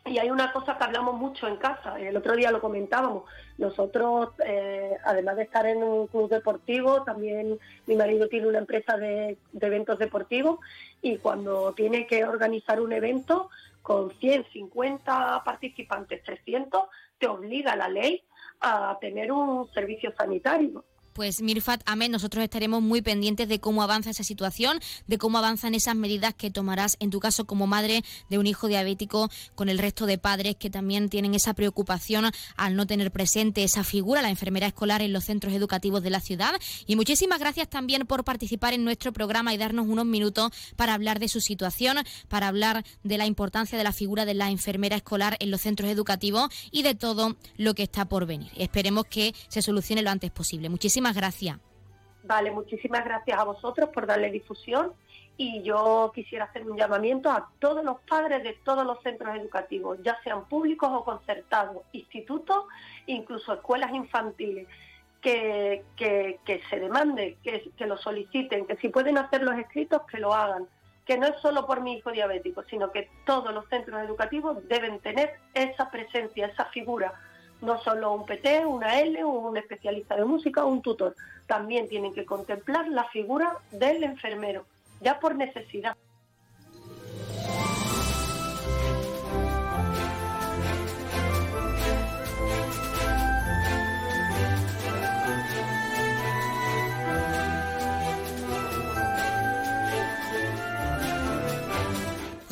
Y hay una cosa que hablamos mucho en casa, el otro día lo comentábamos, nosotros, eh, además de estar en un club deportivo, también mi marido tiene una empresa de, de, eventos deportivos y cuando tiene que organizar un evento con 150 participantes, 300, te obliga la ley a tener un servicio sanitario. Pues Mirfat, amén, nosotros estaremos muy pendientes de cómo avanza esa situación, de cómo avanzan esas medidas que tomarás en tu caso como madre de un hijo diabético con el resto de padres que también tienen esa preocupación al no tener presente esa figura, la enfermera escolar en los centros educativos de la ciudad. Y muchísimas gracias también por participar en nuestro programa y darnos unos minutos para hablar de su situación, para hablar de la importancia de la figura de la enfermera escolar en los centros educativos y de todo lo que está por venir. Esperemos que se solucione lo antes posible. Muchísimas gracias. Vale, muchísimas gracias a vosotros por darle difusión y yo quisiera hacer un llamamiento a todos los padres de todos los centros educativos, ya sean públicos o concertados, institutos, incluso escuelas infantiles, que, que, se demande, que, que lo soliciten, que si pueden hacer los escritos, que lo hagan, que no es solo por mi hijo diabético, sino que todos los centros educativos deben tener esa presencia, esa figura no solo un PT, una L, un especialista de música un tutor. También tienen que contemplar la figura del enfermero, ya por necesidad.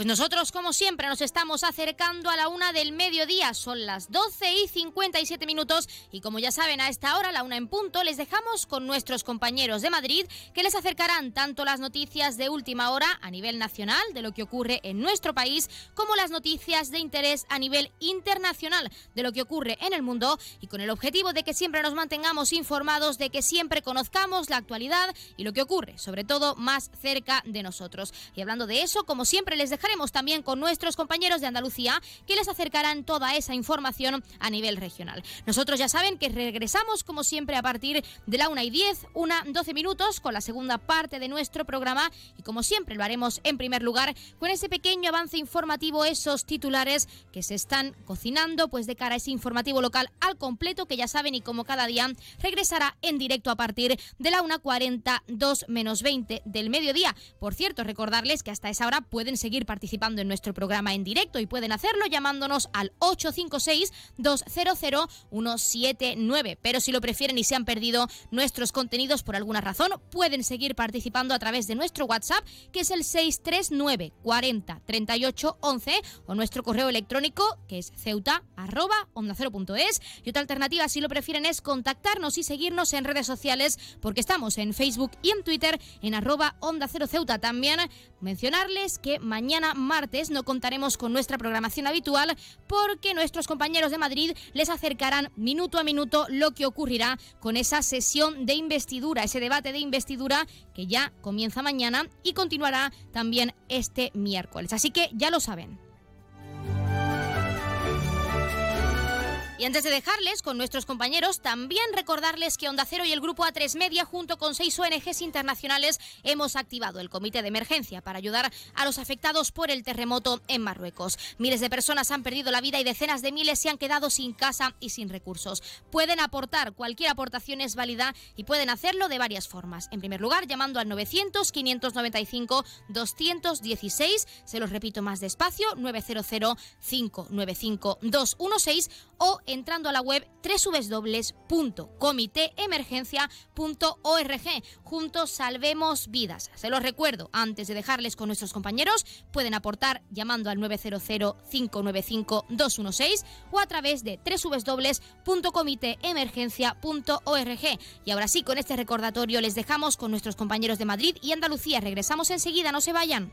Pues nosotros, como siempre, nos estamos acercando a la una del mediodía. Son las 12 y 57 minutos. Y como ya saben, a esta hora, la una en punto, les dejamos con nuestros compañeros de Madrid que les acercarán tanto las noticias de última hora a nivel nacional de lo que ocurre en nuestro país, como las noticias de interés a nivel internacional de lo que ocurre en el mundo. Y con el objetivo de que siempre nos mantengamos informados, de que siempre conozcamos la actualidad y lo que ocurre, sobre todo más cerca de nosotros. Y hablando de eso, como siempre, les dejamos También con nuestros compañeros de Andalucía que les acercarán toda esa información a nivel regional. Nosotros ya saben que regresamos como siempre a partir de la 1 y 10, una 12 minutos con la segunda parte de nuestro programa y como siempre lo haremos en primer lugar con ese pequeño avance informativo, esos titulares que se están cocinando pues de cara a ese informativo local al completo que ya saben y como cada día regresará en directo a partir de la 1.40, menos 20 del mediodía. Por cierto, recordarles que hasta esa hora pueden seguir participando participando en nuestro programa en directo y pueden hacerlo llamándonos al 856-200-179. Pero si lo prefieren y se han perdido nuestros contenidos por alguna razón, pueden seguir participando a través de nuestro WhatsApp, que es el 639 40 38 11, o nuestro correo electrónico, que es ceuta arroba onda Y otra alternativa, si lo prefieren, es contactarnos y seguirnos en redes sociales, porque estamos en Facebook y en Twitter en arroba onda cero ceuta. También mencionarles que mañana martes no contaremos con nuestra programación habitual porque nuestros compañeros de Madrid les acercarán minuto a minuto lo que ocurrirá con esa sesión de investidura, ese debate de investidura que ya comienza mañana y continuará también este miércoles. Así que ya lo saben. Y antes de dejarles con nuestros compañeros, también recordarles que Onda Cero y el Grupo A3 Media, junto con seis ONGs internacionales, hemos activado el comité de emergencia para ayudar a los afectados por el terremoto en Marruecos. Miles de personas han perdido la vida y decenas de miles se han quedado sin casa y sin recursos. Pueden aportar, cualquier aportación es válida y pueden hacerlo de varias formas. En primer lugar, llamando al 900-595-216, se los repito más despacio, 900-595-216 o entrando a la web www.comiteemergencia.org. Juntos salvemos vidas. Se los recuerdo, antes de dejarles con nuestros compañeros, pueden aportar llamando al 900-595-216 o a través de www.comiteemergencia.org. Y ahora sí, con este recordatorio les dejamos con nuestros compañeros de Madrid y Andalucía. Regresamos enseguida, no se vayan.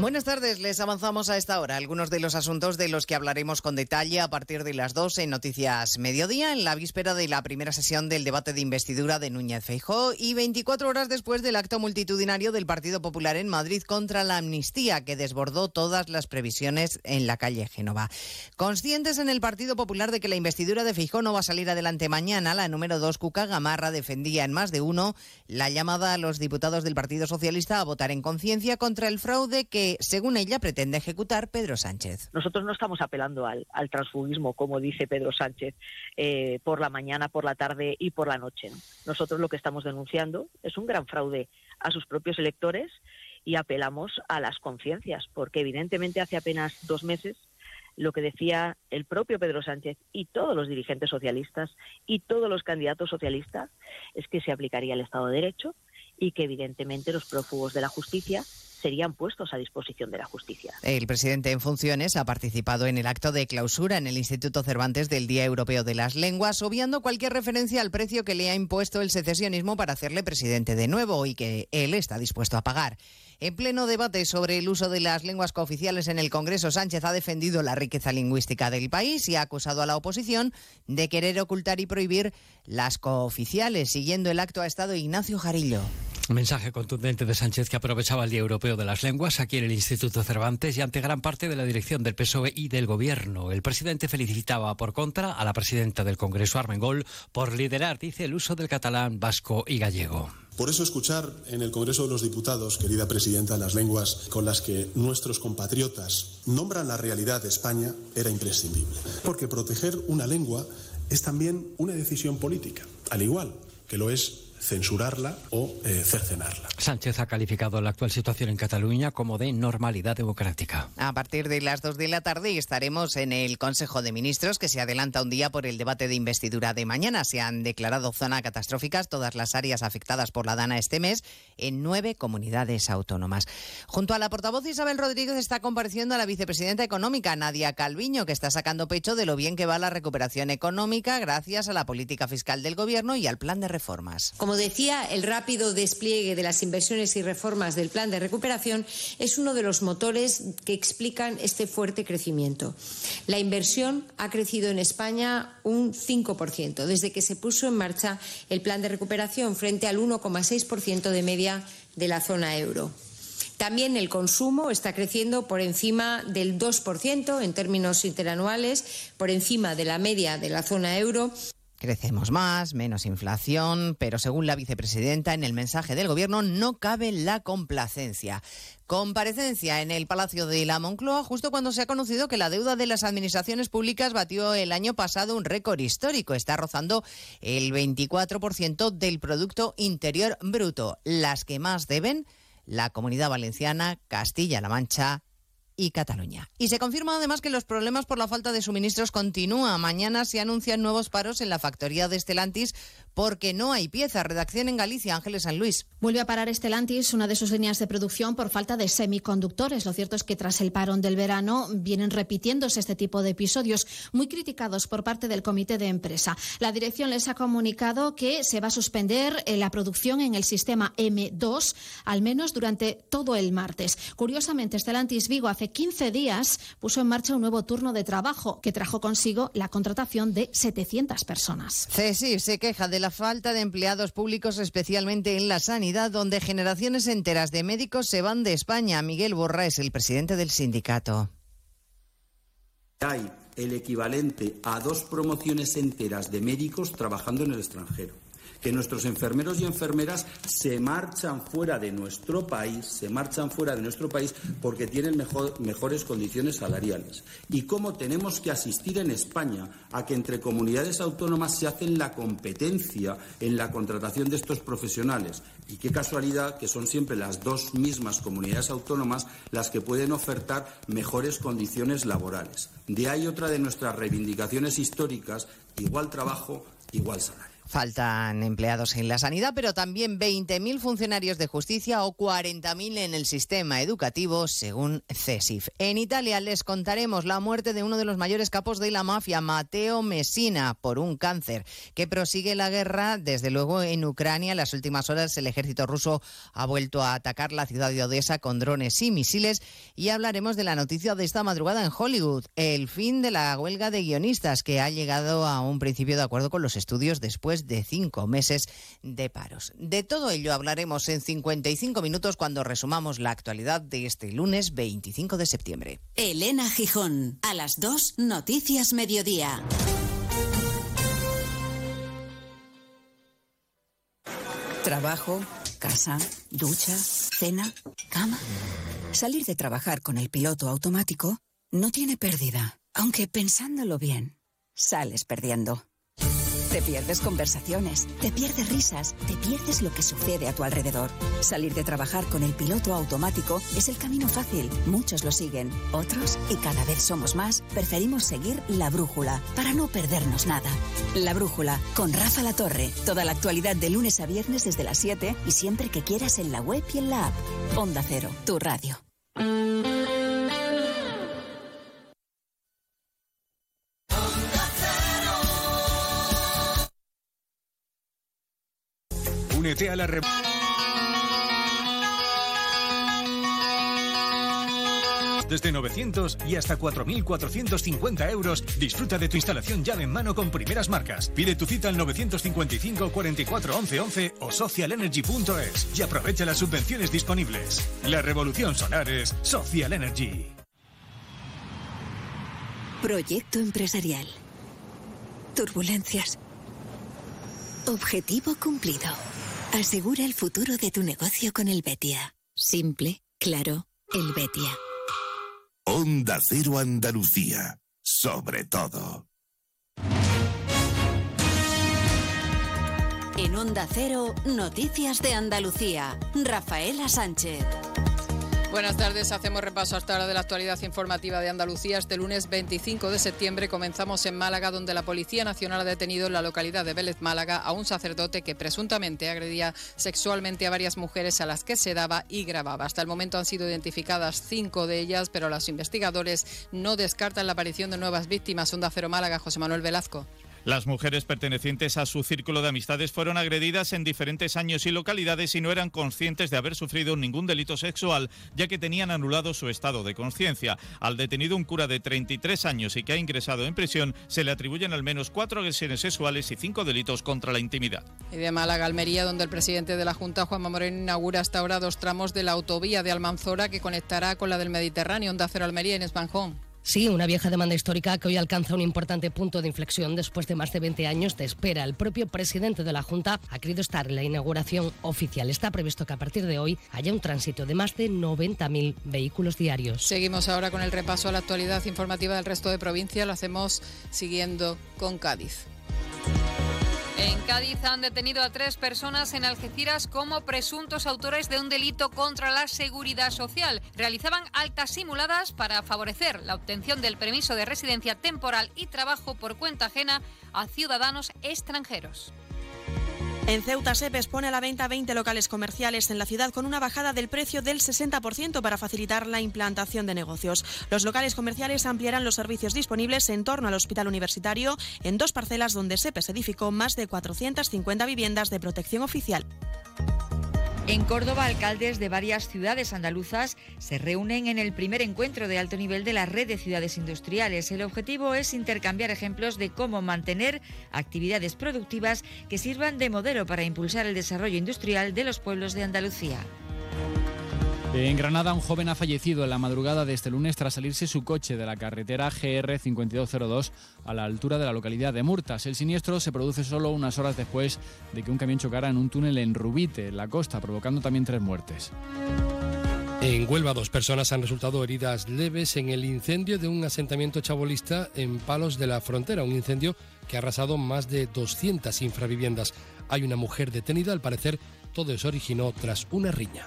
Buenas tardes, les avanzamos a esta hora algunos de los asuntos de los que hablaremos con detalle a partir de las 2 en Noticias Mediodía, en la víspera de la primera sesión del debate de investidura de Núñez Feijó y 24 horas después del acto multitudinario del Partido Popular en Madrid contra la amnistía que desbordó todas las previsiones en la calle Génova. Conscientes en el Partido Popular de que la investidura de Feijó no va a salir adelante mañana, la número 2, Cuca Gamarra, defendía en más de uno la llamada a los diputados del Partido Socialista a votar en conciencia contra el fraude que según ella, pretende ejecutar Pedro Sánchez. Nosotros no estamos apelando al, al transfugismo, como dice Pedro Sánchez, eh, por la mañana, por la tarde y por la noche. Nosotros lo que estamos denunciando es un gran fraude a sus propios electores y apelamos a las conciencias, porque evidentemente hace apenas dos meses lo que decía el propio Pedro Sánchez y todos los dirigentes socialistas y todos los candidatos socialistas es que se aplicaría el Estado de Derecho y que evidentemente los prófugos de la justicia serían puestos a disposición de la justicia. El presidente en funciones ha participado en el acto de clausura en el Instituto Cervantes del Día Europeo de las Lenguas, obviando cualquier referencia al precio que le ha impuesto el secesionismo para hacerle presidente de nuevo y que él está dispuesto a pagar. En pleno debate sobre el uso de las lenguas cooficiales en el Congreso, Sánchez ha defendido la riqueza lingüística del país y ha acusado a la oposición de querer ocultar y prohibir las cooficiales. Siguiendo el acto ha estado Ignacio Jarillo. Mensaje contundente de Sánchez que aprovechaba el Día Europeo de las Lenguas aquí en el Instituto Cervantes y ante gran parte de la dirección del PSOE y del Gobierno. El presidente felicitaba por contra a la presidenta del Congreso, Armengol, por liderar, dice, el uso del catalán, vasco y gallego. Por eso escuchar en el Congreso de los Diputados, querida presidenta, las lenguas con las que nuestros compatriotas nombran la realidad de España era imprescindible. Porque proteger una lengua es también una decisión política, al igual que lo es censurarla o eh, cercenarla. Sánchez ha calificado la actual situación en Cataluña como de normalidad democrática. A partir de las dos de la tarde estaremos en el Consejo de Ministros que se adelanta un día por el debate de investidura de mañana. Se han declarado zona catastróficas todas las áreas afectadas por la Dana este mes en nueve comunidades autónomas. Junto a la portavoz Isabel Rodríguez está compareciendo a la vicepresidenta económica Nadia Calviño que está sacando pecho de lo bien que va la recuperación económica gracias a la política fiscal del gobierno y al plan de reformas. Como decía, el rápido despliegue de las inversiones y reformas del plan de recuperación es uno de los motores que explican este fuerte crecimiento. La inversión ha crecido en España un 5% desde que se puso en marcha el plan de recuperación frente al 1,6% de media de la zona euro. También el consumo está creciendo por encima del 2% en términos interanuales, por encima de la media de la zona euro. Crecemos más, menos inflación, pero según la vicepresidenta, en el mensaje del Gobierno no cabe la complacencia. Comparecencia en el Palacio de la Moncloa justo cuando se ha conocido que la deuda de las administraciones públicas batió el año pasado un récord histórico. Está rozando el 24% del Producto Interior Bruto. Las que más deben, la Comunidad Valenciana, Castilla-La Mancha y Cataluña. Y se confirma además que los problemas por la falta de suministros continúan. Mañana se anuncian nuevos paros en la factoría de Estelantis porque no hay piezas. Redacción en Galicia, Ángeles San Luis. Vuelve a parar Estelantis, una de sus líneas de producción, por falta de semiconductores. Lo cierto es que tras el parón del verano vienen repitiéndose este tipo de episodios muy criticados por parte del comité de empresa. La dirección les ha comunicado que se va a suspender eh, la producción en el sistema M2, al menos durante todo el martes. Curiosamente, Estelantis Vigo hace 15 días puso en marcha un nuevo turno de trabajo que trajo consigo la contratación de 700 personas. CESIF se queja de la falta de empleados públicos, especialmente en la sanidad, donde generaciones enteras de médicos se van de España. Miguel Borra es el presidente del sindicato. Hay el equivalente a dos promociones enteras de médicos trabajando en el extranjero que nuestros enfermeros y enfermeras se marchan fuera de nuestro país, se marchan fuera de nuestro país porque tienen mejor, mejores condiciones salariales. Y cómo tenemos que asistir en España a que entre comunidades autónomas se hacen la competencia en la contratación de estos profesionales. Y qué casualidad que son siempre las dos mismas comunidades autónomas las que pueden ofertar mejores condiciones laborales. De ahí otra de nuestras reivindicaciones históricas, igual trabajo, igual salario. Faltan empleados en la sanidad, pero también 20.000 funcionarios de justicia o 40.000 en el sistema educativo, según CESIF. En Italia les contaremos la muerte de uno de los mayores capos de la mafia, Matteo Messina, por un cáncer, que prosigue la guerra. Desde luego, en Ucrania, en las últimas horas, el ejército ruso ha vuelto a atacar la ciudad de Odessa con drones y misiles. Y hablaremos de la noticia de esta madrugada en Hollywood, el fin de la huelga de guionistas, que ha llegado a un principio de acuerdo con los estudios después de cinco meses de paros. De todo ello hablaremos en 55 minutos cuando resumamos la actualidad de este lunes 25 de septiembre. Elena Gijón, a las 2, Noticias Mediodía. Trabajo, casa, ducha, cena, cama. Salir de trabajar con el piloto automático no tiene pérdida, aunque pensándolo bien, sales perdiendo. Te pierdes conversaciones, te pierdes risas, te pierdes lo que sucede a tu alrededor. Salir de trabajar con el piloto automático es el camino fácil. Muchos lo siguen, otros, y cada vez somos más, preferimos seguir la brújula para no perdernos nada. La brújula con Rafa La Torre. Toda la actualidad de lunes a viernes desde las 7 y siempre que quieras en la web y en la app. Onda Cero, tu radio. Únete a la Desde 900 y hasta 4.450 euros, disfruta de tu instalación llave en mano con primeras marcas. Pide tu cita al 955 44 11 11 o socialenergy.es y aprovecha las subvenciones disponibles. La revolución solar es Social Energy. Proyecto empresarial. Turbulencias. Objetivo cumplido. Asegura el futuro de tu negocio con el Betia. Simple, claro, el Betia. Onda Cero Andalucía. Sobre todo. En Onda Cero, Noticias de Andalucía. Rafaela Sánchez. Buenas tardes, hacemos repaso hasta ahora de la actualidad informativa de Andalucía. Este lunes 25 de septiembre comenzamos en Málaga, donde la Policía Nacional ha detenido en la localidad de Vélez, Málaga, a un sacerdote que presuntamente agredía sexualmente a varias mujeres a las que se daba y grababa. Hasta el momento han sido identificadas cinco de ellas, pero los investigadores no descartan la aparición de nuevas víctimas. Onda Cero Málaga, José Manuel Velazco. Las mujeres pertenecientes a su círculo de amistades fueron agredidas en diferentes años y localidades y no eran conscientes de haber sufrido ningún delito sexual, ya que tenían anulado su estado de conciencia. Al detenido un cura de 33 años y que ha ingresado en prisión, se le atribuyen al menos cuatro agresiones sexuales y cinco delitos contra la intimidad. Y de Málaga, Almería, donde el presidente de la Junta, Juanma Moreno, inaugura hasta ahora dos tramos de la autovía de Almanzora que conectará con la del Mediterráneo, Onda Cero Almería en Espanjón. Sí, una vieja demanda histórica que hoy alcanza un importante punto de inflexión después de más de 20 años de espera. El propio presidente de la Junta ha querido estar en la inauguración oficial. Está previsto que a partir de hoy haya un tránsito de más de 90.000 vehículos diarios. Seguimos ahora con el repaso a la actualidad informativa del resto de provincias. Lo hacemos siguiendo con Cádiz. En Cádiz han detenido a tres personas en Algeciras como presuntos autores de un delito contra la seguridad social. Realizaban altas simuladas para favorecer la obtención del permiso de residencia temporal y trabajo por cuenta ajena a ciudadanos extranjeros. En Ceuta se expone a la venta 20 locales comerciales en la ciudad con una bajada del precio del 60% para facilitar la implantación de negocios. Los locales comerciales ampliarán los servicios disponibles en torno al hospital universitario en dos parcelas donde SEPES edificó más de 450 viviendas de protección oficial. En Córdoba, alcaldes de varias ciudades andaluzas se reúnen en el primer encuentro de alto nivel de la red de ciudades industriales. El objetivo es intercambiar ejemplos de cómo mantener actividades productivas que sirvan de modelo para impulsar el desarrollo industrial de los pueblos de Andalucía. En Granada, un joven ha fallecido en la madrugada de este lunes tras salirse su coche de la carretera GR 5202 a la altura de la localidad de Murtas. El siniestro se produce solo unas horas después de que un camión chocara en un túnel en Rubite, en la costa, provocando también tres muertes. En Huelva, dos personas han resultado heridas leves en el incendio de un asentamiento chabolista en Palos de la Frontera, un incendio que ha arrasado más de 200 infraviviendas. Hay una mujer detenida, al parecer todo se originó tras una riña.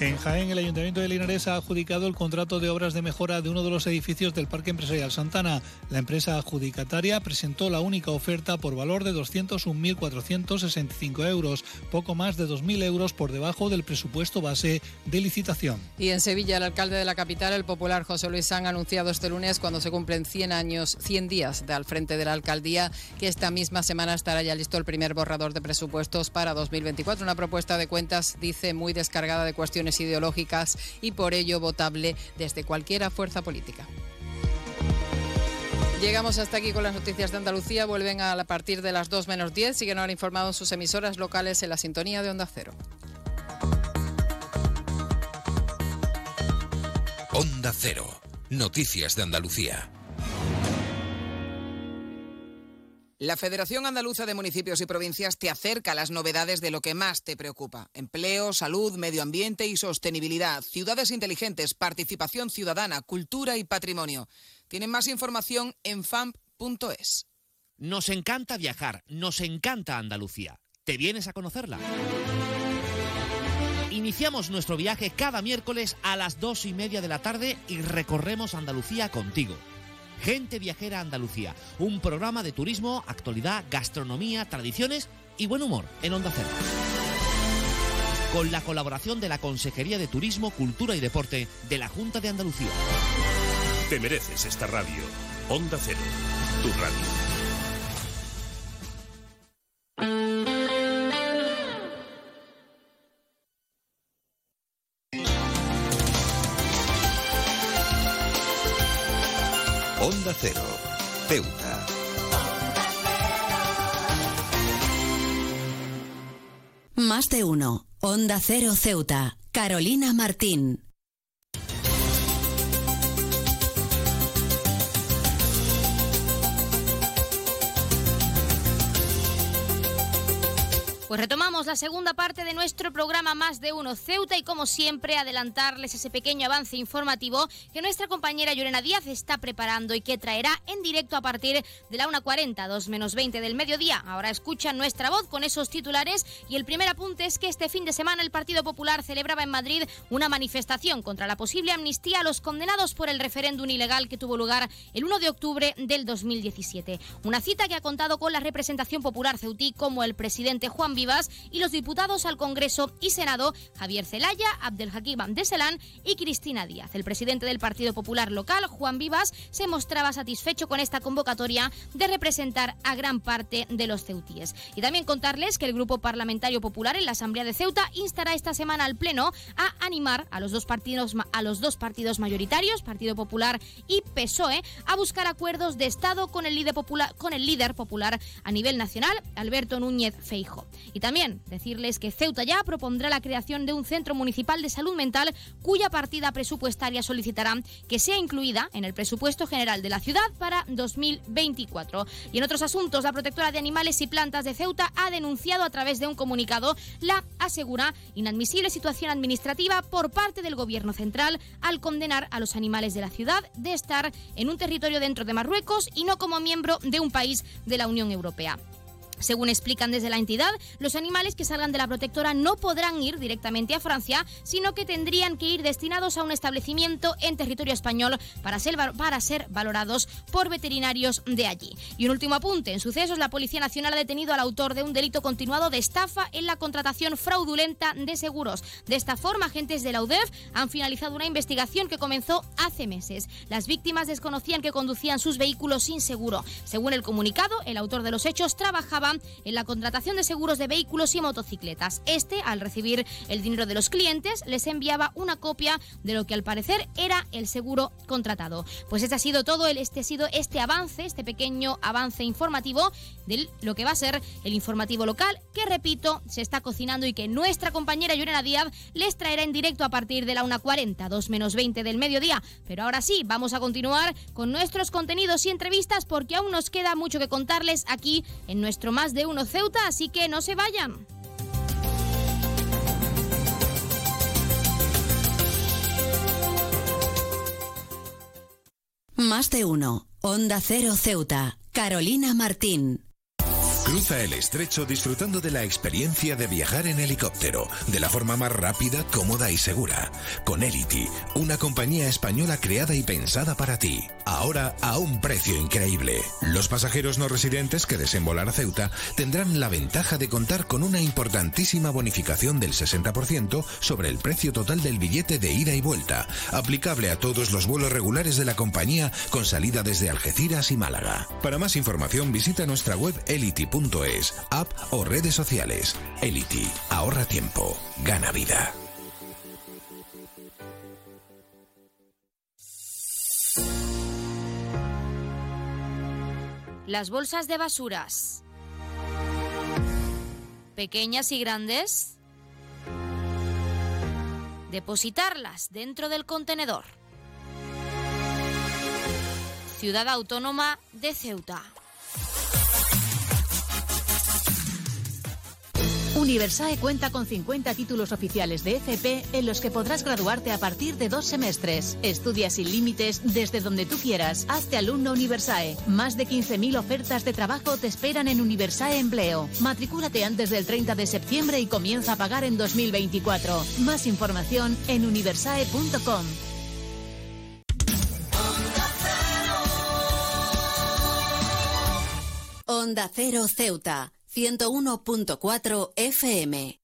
En Jaén, el Ayuntamiento de Linares ha adjudicado el contrato de obras de mejora de uno de los edificios del Parque Empresarial Santana. La empresa adjudicataria presentó la única oferta por valor de 201.465 euros, poco más de 2.000 euros por debajo del presupuesto base de licitación. Y en Sevilla, el alcalde de la capital, el popular José Luis San, ha anunciado este lunes, cuando se cumplen 100 años, 100 días de al frente de la alcaldía, que esta misma semana estará ya listo el primer borrador de presupuestos para 2024. Una propuesta de cuentas, dice, muy descargada de cuestiones ideológicas y por ello votable desde cualquier fuerza política. Llegamos hasta aquí con las noticias de Andalucía. Vuelven a partir de las 2 menos 10. Siguen ahora informados sus emisoras locales en la sintonía de Onda Cero. Onda Cero. Noticias de Andalucía. La Federación Andaluza de Municipios y Provincias te acerca a las novedades de lo que más te preocupa. Empleo, salud, medio ambiente y sostenibilidad, ciudades inteligentes, participación ciudadana, cultura y patrimonio. Tienen más información en famp.es. Nos encanta viajar, nos encanta Andalucía. ¿Te vienes a conocerla? Iniciamos nuestro viaje cada miércoles a las dos y media de la tarde y recorremos Andalucía contigo. Gente Viajera Andalucía, un programa de turismo, actualidad, gastronomía, tradiciones y buen humor en Onda Cero. Con la colaboración de la Consejería de Turismo, Cultura y Deporte de la Junta de Andalucía. Te mereces esta radio. Onda Cero, tu radio. Cero, Ceuta. Más de uno. Onda Cero Ceuta. Carolina Martín. Pues retomamos la segunda parte de nuestro programa Más de Uno Ceuta y como siempre adelantarles ese pequeño avance informativo que nuestra compañera Llorena Díaz está preparando y que traerá en directo a partir de la 1.40, 2 menos 20 del mediodía. Ahora escuchan nuestra voz con esos titulares y el primer apunte es que este fin de semana el Partido Popular celebraba en Madrid una manifestación contra la posible amnistía a los condenados por el referéndum ilegal que tuvo lugar el 1 de octubre del 2017. Una cita que ha contado con la representación popular ceutí como el presidente Juan Vivas y los diputados al Congreso y Senado Javier Zelaya, Abdelhakim Abdeselán y Cristina Díaz. El presidente del Partido Popular local, Juan Vivas, se mostraba satisfecho con esta convocatoria de representar a gran parte de los ceutíes. Y también contarles que el Grupo Parlamentario Popular en la Asamblea de Ceuta instará esta semana al Pleno a animar a los dos partidos, a los dos partidos mayoritarios, Partido Popular y PSOE, a buscar acuerdos de Estado con el líder popular, con el líder popular a nivel nacional, Alberto Núñez Feijo. Y también decirles que Ceuta ya propondrá la creación de un centro municipal de salud mental cuya partida presupuestaria solicitará que sea incluida en el presupuesto general de la ciudad para 2024. Y en otros asuntos, la protectora de animales y plantas de Ceuta ha denunciado a través de un comunicado la asegura inadmisible situación administrativa por parte del gobierno central al condenar a los animales de la ciudad de estar en un territorio dentro de Marruecos y no como miembro de un país de la Unión Europea. Según explican desde la entidad, los animales que salgan de la protectora no podrán ir directamente a Francia, sino que tendrían que ir destinados a un establecimiento en territorio español para ser, valorados por veterinarios de allí. Y un último apunte, en sucesos la Policía Nacional ha detenido al autor de un delito continuado de estafa en la contratación fraudulenta de seguros. De esta forma, agentes de la UDEF han finalizado una investigación que comenzó hace meses. Las víctimas desconocían que conducían sus vehículos sin seguro. Según el comunicado, el autor de los hechos trabajaba en la contratación de seguros de vehículos y motocicletas. Este, al recibir el dinero de los clientes, les enviaba una copia de lo que al parecer era el seguro contratado. Pues este ha sido todo, el, este ha sido este avance, este pequeño avance informativo de lo que va a ser el informativo local, que repito, se está cocinando y que nuestra compañera Llorena Díaz les traerá en directo a partir de la 1.40, 2 menos 20 del mediodía. Pero ahora sí, vamos a continuar con nuestros contenidos y entrevistas porque aún nos queda mucho que contarles aquí en nuestro más de uno Ceuta, así que no se vayan. Más de uno. Onda Cero Ceuta. Carolina Martín. Cruza el estrecho disfrutando de la experiencia de viajar en helicóptero, de la forma más rápida, cómoda y segura. Con Elity, una compañía española creada y pensada para ti. Ahora a un precio increíble. Los pasajeros no residentes que deseen a Ceuta tendrán la ventaja de contar con una importantísima bonificación del 60% sobre el precio total del billete de ida y vuelta, aplicable a todos los vuelos regulares de la compañía con salida desde Algeciras y Málaga. Para más información visita nuestra web elity.com es, app o redes sociales. Elity, ahorra tiempo, gana vida. Las bolsas de basuras. Pequeñas y grandes. Depositarlas dentro del contenedor. Ciudad Autónoma de Ceuta. Universae cuenta con 50 títulos oficiales de FP en los que podrás graduarte a partir de dos semestres. Estudia sin límites desde donde tú quieras. Hazte alumno Universae. Más de 15.000 ofertas de trabajo te esperan en Universae Empleo. Matricúlate antes del 30 de septiembre y comienza a pagar en 2024. Más información en universae.com. Onda Cero Ceuta 101.4 FM.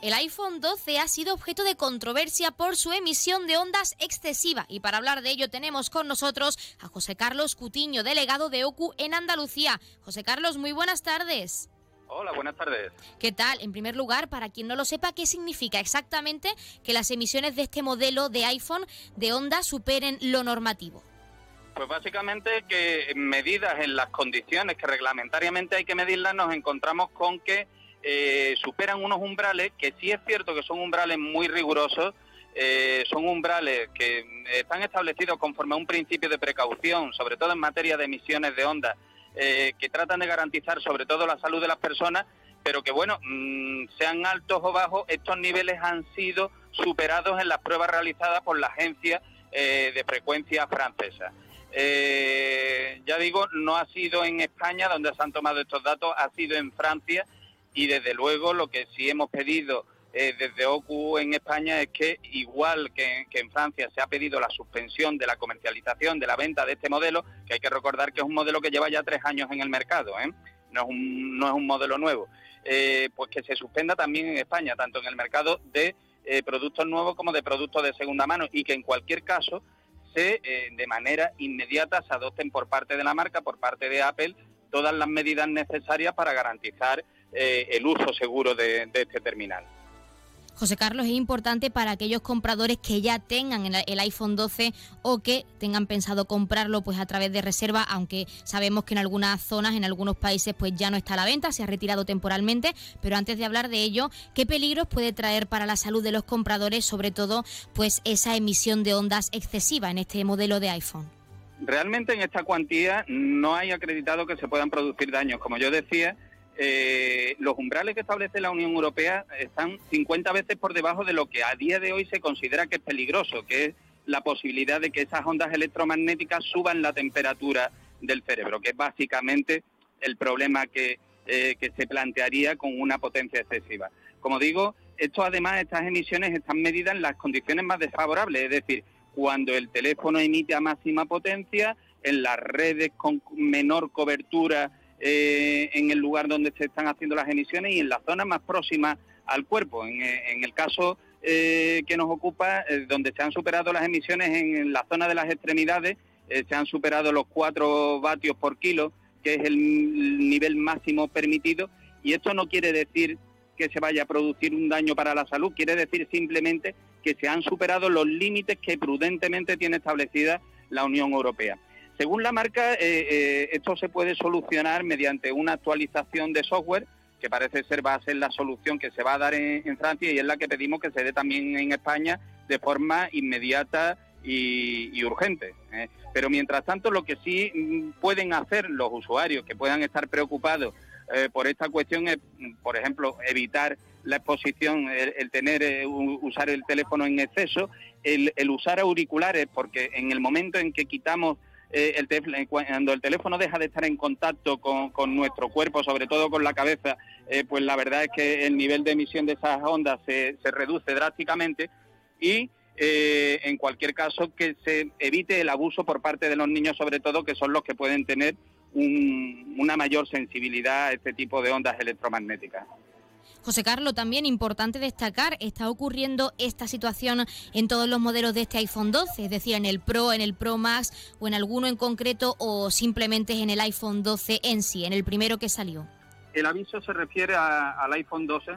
El iPhone 12 ha sido objeto de controversia por su emisión de ondas excesiva y para hablar de ello tenemos con nosotros a José Carlos Cutiño, delegado de OCU en Andalucía. José Carlos, muy buenas tardes. Hola, buenas tardes. ¿Qué tal? En primer lugar, para quien no lo sepa, ¿qué significa exactamente que las emisiones de este modelo de iPhone de onda superen lo normativo? Pues básicamente que medidas en las condiciones que reglamentariamente hay que medirlas, nos encontramos con que eh, superan unos umbrales que sí es cierto que son umbrales muy rigurosos, eh, son umbrales que están establecidos conforme a un principio de precaución, sobre todo en materia de emisiones de onda eh, que tratan de garantizar sobre todo la salud de las personas, pero que bueno, mm, sean altos o bajos, estos niveles han sido superados en las pruebas realizadas por la agencia eh, de frecuencia francesa. Eh, ya digo, no ha sido en España donde se han tomado estos datos, ha sido en Francia y desde luego lo que sí hemos pedido eh, desde OCU en España es que, igual que, en Francia se ha pedido la suspensión de la comercialización, de la venta de este modelo, que hay que recordar que es un modelo que lleva ya tres años en el mercado, ¿eh? no, es un, no es un modelo nuevo, eh, pues que se suspenda también en España, tanto en el mercado de productos nuevos como de productos de segunda mano, y que en cualquier caso se, de manera inmediata se adopten por parte de la marca, por parte de Apple, todas las medidas necesarias para garantizar el uso seguro de este terminal. José Carlos, es importante para aquellos compradores que ya tengan el iPhone 12 o que tengan pensado comprarlo pues a través de reserva, aunque sabemos que en algunas zonas, en algunos países pues ya no está a la venta, se ha retirado temporalmente, pero antes de hablar de ello, ¿qué peligros puede traer para la salud de los compradores, sobre todo pues esa emisión de ondas excesiva en este modelo de iPhone? Realmente en esta cuantía no hay acreditado que se puedan producir daños. Como yo decía, eh, los umbrales que establece la Unión Europea están 50 veces por debajo de lo que a día de hoy se considera que es peligroso, que es la posibilidad de que esas ondas electromagnéticas suban la temperatura del cerebro, que es básicamente el problema que, eh, se plantearía con una potencia excesiva. Como digo, esto además, estas emisiones están medidas en las condiciones más desfavorables, es decir, cuando el teléfono emite a máxima potencia, en las redes con menor cobertura eh, en el lugar donde se están haciendo las emisiones y en la zona más próxima al cuerpo. En, eh, el caso eh, que nos ocupa, donde se han superado las emisiones en, la zona de las extremidades, se han superado los 4 vatios por kilo, que es el nivel máximo permitido, y esto no quiere decir que se vaya a producir un daño para la salud, quiere decir simplemente que se han superado los límites que prudentemente tiene establecida la Unión Europea. Según la marca, eh, eh, esto se puede solucionar mediante una actualización de software que parece ser va a ser la solución que se va a dar en, Francia y es la que pedimos que se dé también en España de forma inmediata y, urgente. ¿eh? Pero mientras tanto, lo que sí mm, pueden hacer los usuarios que puedan estar preocupados por esta cuestión es, por ejemplo, evitar la exposición, el, tener, eh, usar el teléfono en exceso, el, usar auriculares, porque en el momento en que quitamos eh, el teléfono, cuando el teléfono deja de estar en contacto con, nuestro cuerpo, sobre todo con la cabeza, eh, pues la verdad es que el nivel de emisión de esas ondas se, se reduce drásticamente y en cualquier caso que se evite el abuso por parte de los niños, sobre todo que son los que pueden tener una mayor sensibilidad a este tipo de ondas electromagnéticas. José Carlos, también importante destacar, está ocurriendo esta situación en todos los modelos de este iPhone 12, es decir, en el Pro, en el Pro Max o en alguno en concreto o simplemente en el iPhone 12 en sí, en el primero que salió. El aviso se refiere al iPhone 12,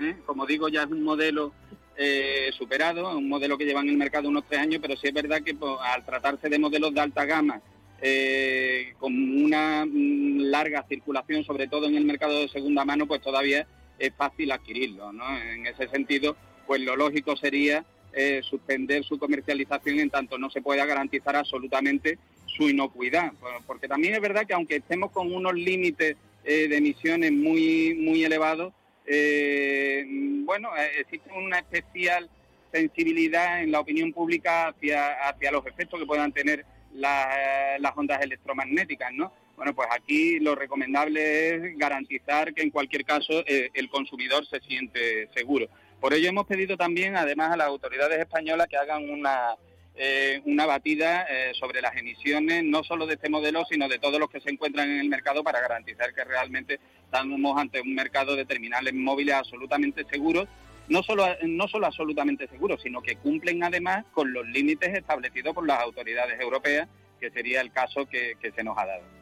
¿eh? como digo, ya es un modelo eh, superado, un modelo que lleva en el mercado unos tres años, pero sí es verdad que pues, al tratarse de modelos de alta gama, eh, con una mm, larga circulación, sobre todo en el mercado de segunda mano, pues todavía es fácil adquirirlo. ¿no? En ese sentido, pues lo lógico sería eh, suspender su comercialización en tanto no se pueda garantizar absolutamente su inocuidad. Porque también es verdad que aunque estemos con unos límites eh, de emisiones muy, muy elevados, eh, bueno, existe una especial sensibilidad en la opinión pública hacia, hacia los efectos que puedan tener las ondas electromagnéticas, ¿no? Bueno, pues aquí lo recomendable es garantizar que en cualquier caso eh, el consumidor se siente seguro. Por ello hemos pedido también, además, a las autoridades españolas que hagan una, eh, una batida eh, sobre las emisiones, no solo de este modelo, sino de todos los que se encuentran en el mercado para garantizar que realmente estamos ante un mercado de terminales móviles absolutamente seguros, no solo, no solo absolutamente seguros, sino que cumplen además con los límites establecidos por las autoridades europeas, que sería el caso que se nos ha dado.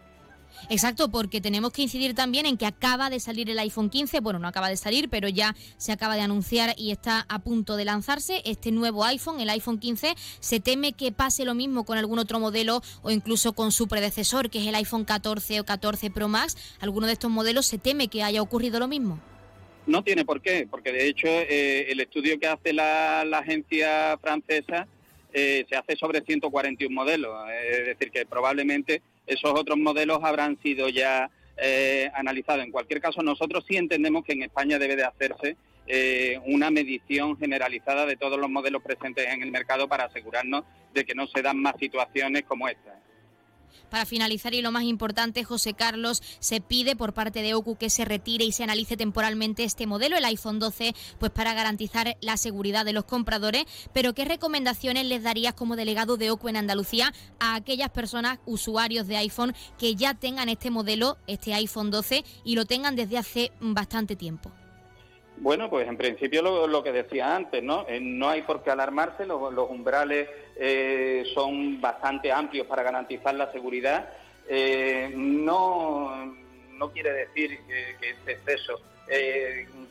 Exacto, porque tenemos que incidir también en que acaba de salir el iPhone 15, bueno, no acaba de salir, pero ya se acaba de anunciar y está a punto de lanzarse este nuevo iPhone, el iPhone 15. Se teme que pase lo mismo con algún otro modelo o incluso con su predecesor, que es el iPhone 14 o 14 Pro Max. ¿Alguno de estos modelos se teme que haya ocurrido lo mismo? No tiene por qué, porque de hecho eh, el estudio que hace la, agencia francesa eh, se hace sobre 141 modelos, es decir, que probablemente esos otros modelos habrán sido ya eh, analizados. En cualquier caso, nosotros sí entendemos que en España debe de hacerse eh, una medición generalizada de todos los modelos presentes en el mercado para asegurarnos de que no se dan más situaciones como esta. Para finalizar y lo más importante, José Carlos, se pide por parte de OCU que se retire y se analice temporalmente este modelo, el iPhone 12, pues para garantizar la seguridad de los compradores. Pero ¿qué recomendaciones les darías como delegado de OCU en Andalucía a aquellas personas, usuarios de iPhone, que ya tengan este modelo, este iPhone 12, y lo tengan desde hace bastante tiempo? Bueno, pues en principio lo, que decía antes, ¿no? Eh, no hay por qué alarmarse, los, umbrales eh, son bastante amplios para garantizar la seguridad. Eh, no, no quiere decir que, este exceso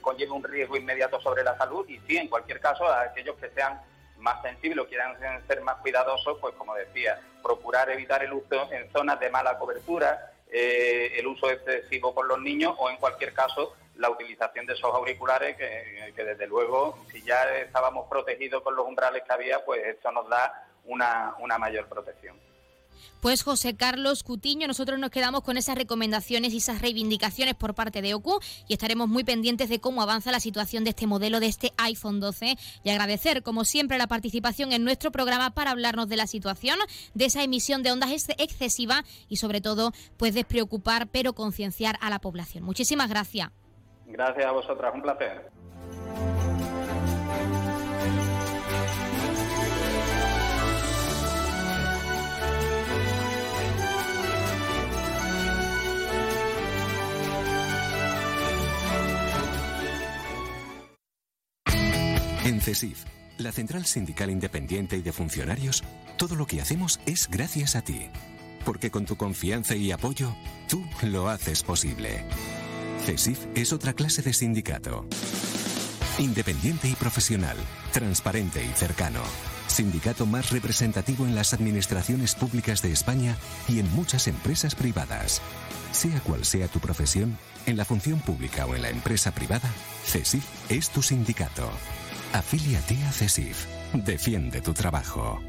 conlleve un riesgo inmediato sobre la salud y sí, en cualquier caso, a aquellos que sean más sensibles o quieran ser más cuidadosos, pues como decía, procurar evitar el uso en zonas de mala cobertura, el uso excesivo por los niños o en cualquier caso la utilización de esos auriculares que, desde luego, si ya estábamos protegidos con los umbrales que había, pues esto nos da una, una mayor protección. Pues José Carlos Cutiño, nosotros nos quedamos con esas recomendaciones y esas reivindicaciones por parte de OCU y estaremos muy pendientes de cómo avanza la situación de este modelo de este iPhone 12 y agradecer como siempre la participación en nuestro programa para hablarnos de la situación, de esa emisión de ondas excesiva y sobre todo pues despreocupar pero concienciar a la población. Muchísimas gracias. Gracias a vosotras, un placer. En CESIF, la Central Sindical Independiente y de Funcionarios, todo lo que hacemos es gracias a ti. Porque con tu confianza y apoyo, tú lo haces posible. CESIF es otra clase de sindicato. Independiente y profesional, transparente y cercano. Sindicato más representativo en las administraciones públicas de España y en muchas empresas privadas. Sea cual sea tu profesión, en la función pública o en la empresa privada, CESIF es tu sindicato. Afíliate a CESIF. Defiende tu trabajo.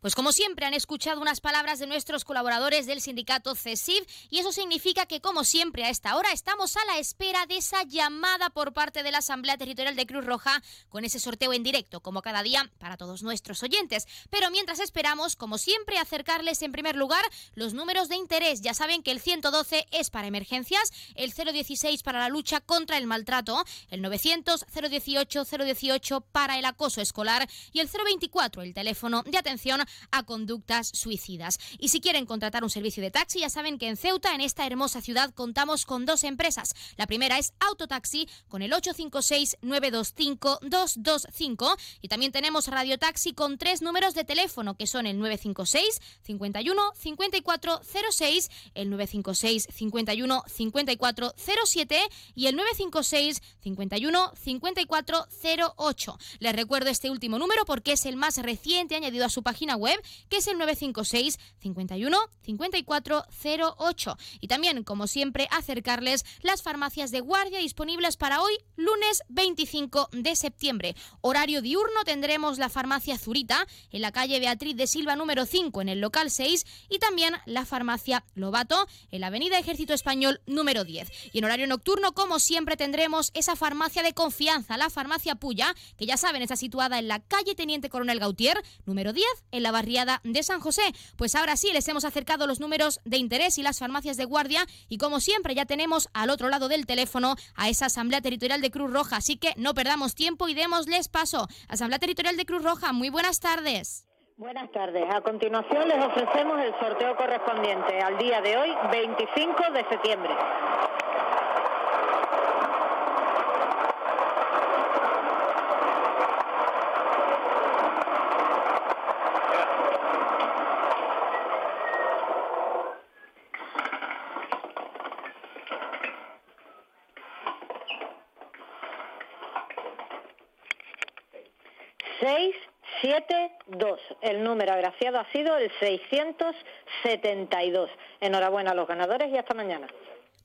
Pues como siempre han escuchado unas palabras de nuestros colaboradores del sindicato CESIV y eso significa que como siempre a esta hora estamos a la espera de esa llamada por parte de la Asamblea Territorial de Cruz Roja con ese sorteo en directo como cada día para todos nuestros oyentes. Pero mientras esperamos, como siempre, acercarles en primer lugar los números de interés. Ya saben que el 112 es para emergencias, el 016 para la lucha contra el maltrato, el 900 018 018 para el acoso escolar y el 024 el teléfono de atención a conductas suicidas. Y si quieren contratar un servicio de taxi, ya saben que en Ceuta, en esta hermosa ciudad, contamos con dos empresas. La primera es Autotaxi con el 856-925-225 y también tenemos Radio Taxi con tres números de teléfono que son el 956 51 54 06, el 956 51 54 07 y el 956 51 54 08. Les recuerdo este último número porque es el más reciente añadido a su página web, que es el 956 51 54 08. Y también, como siempre, acercarles las farmacias de guardia disponibles para hoy, lunes 25 de septiembre. Horario diurno tendremos la farmacia Zurita en la calle Beatriz de Silva número 5 en el local 6 y también la farmacia Lobato en la avenida Ejército Español número 10. Y en horario nocturno, como siempre, tendremos esa farmacia de confianza, la farmacia Puya, que ya saben está situada en la calle Teniente Coronel Gautier número 10 en la barriada de San José. Pues ahora sí, les hemos acercado los números de interés y las farmacias de guardia y como siempre ya tenemos al otro lado del teléfono a esa Asamblea Territorial de Cruz Roja, así que no perdamos tiempo y démosles paso. Asamblea Territorial de Cruz Roja, muy buenas tardes. Buenas tardes. A continuación les ofrecemos el sorteo correspondiente al día de hoy, 25 de septiembre. 72. El número agraciado ha sido el 672. Enhorabuena a los ganadores y hasta mañana.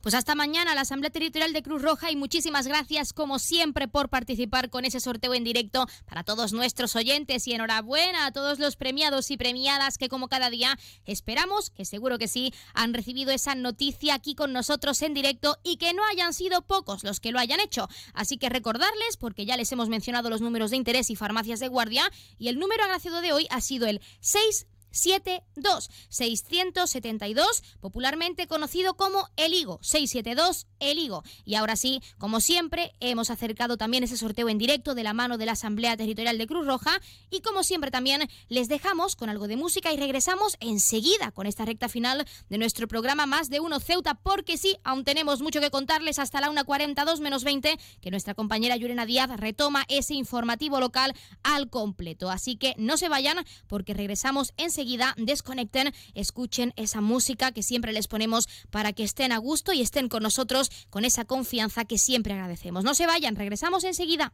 Pues hasta mañana la Asamblea Territorial de Cruz Roja y muchísimas gracias como siempre por participar con ese sorteo en directo para todos nuestros oyentes y enhorabuena a todos los premiados y premiadas que como cada día esperamos, que seguro que sí, han recibido esa noticia aquí con nosotros en directo y que no hayan sido pocos los que lo hayan hecho. Así que recordarles, porque ya les hemos mencionado los números de interés y farmacias de guardia, y el número agraciado de hoy ha sido el 6 72 672, popularmente conocido como el higo, 672 el higo. Y ahora sí, como siempre, hemos acercado también ese sorteo en directo de la mano de la Asamblea Territorial de Cruz Roja y como siempre también les dejamos con algo de música y regresamos enseguida con esta recta final de nuestro programa Más de Uno Ceuta, porque sí, aún tenemos mucho que contarles hasta la 1.42 menos 20, que nuestra compañera Yurena Díaz retoma ese informativo local al completo. Así que no se vayan porque regresamos enseguida desconecten, escuchen esa música que siempre les ponemos para que estén a gusto y estén con nosotros con esa confianza que siempre agradecemos. No se vayan, regresamos enseguida.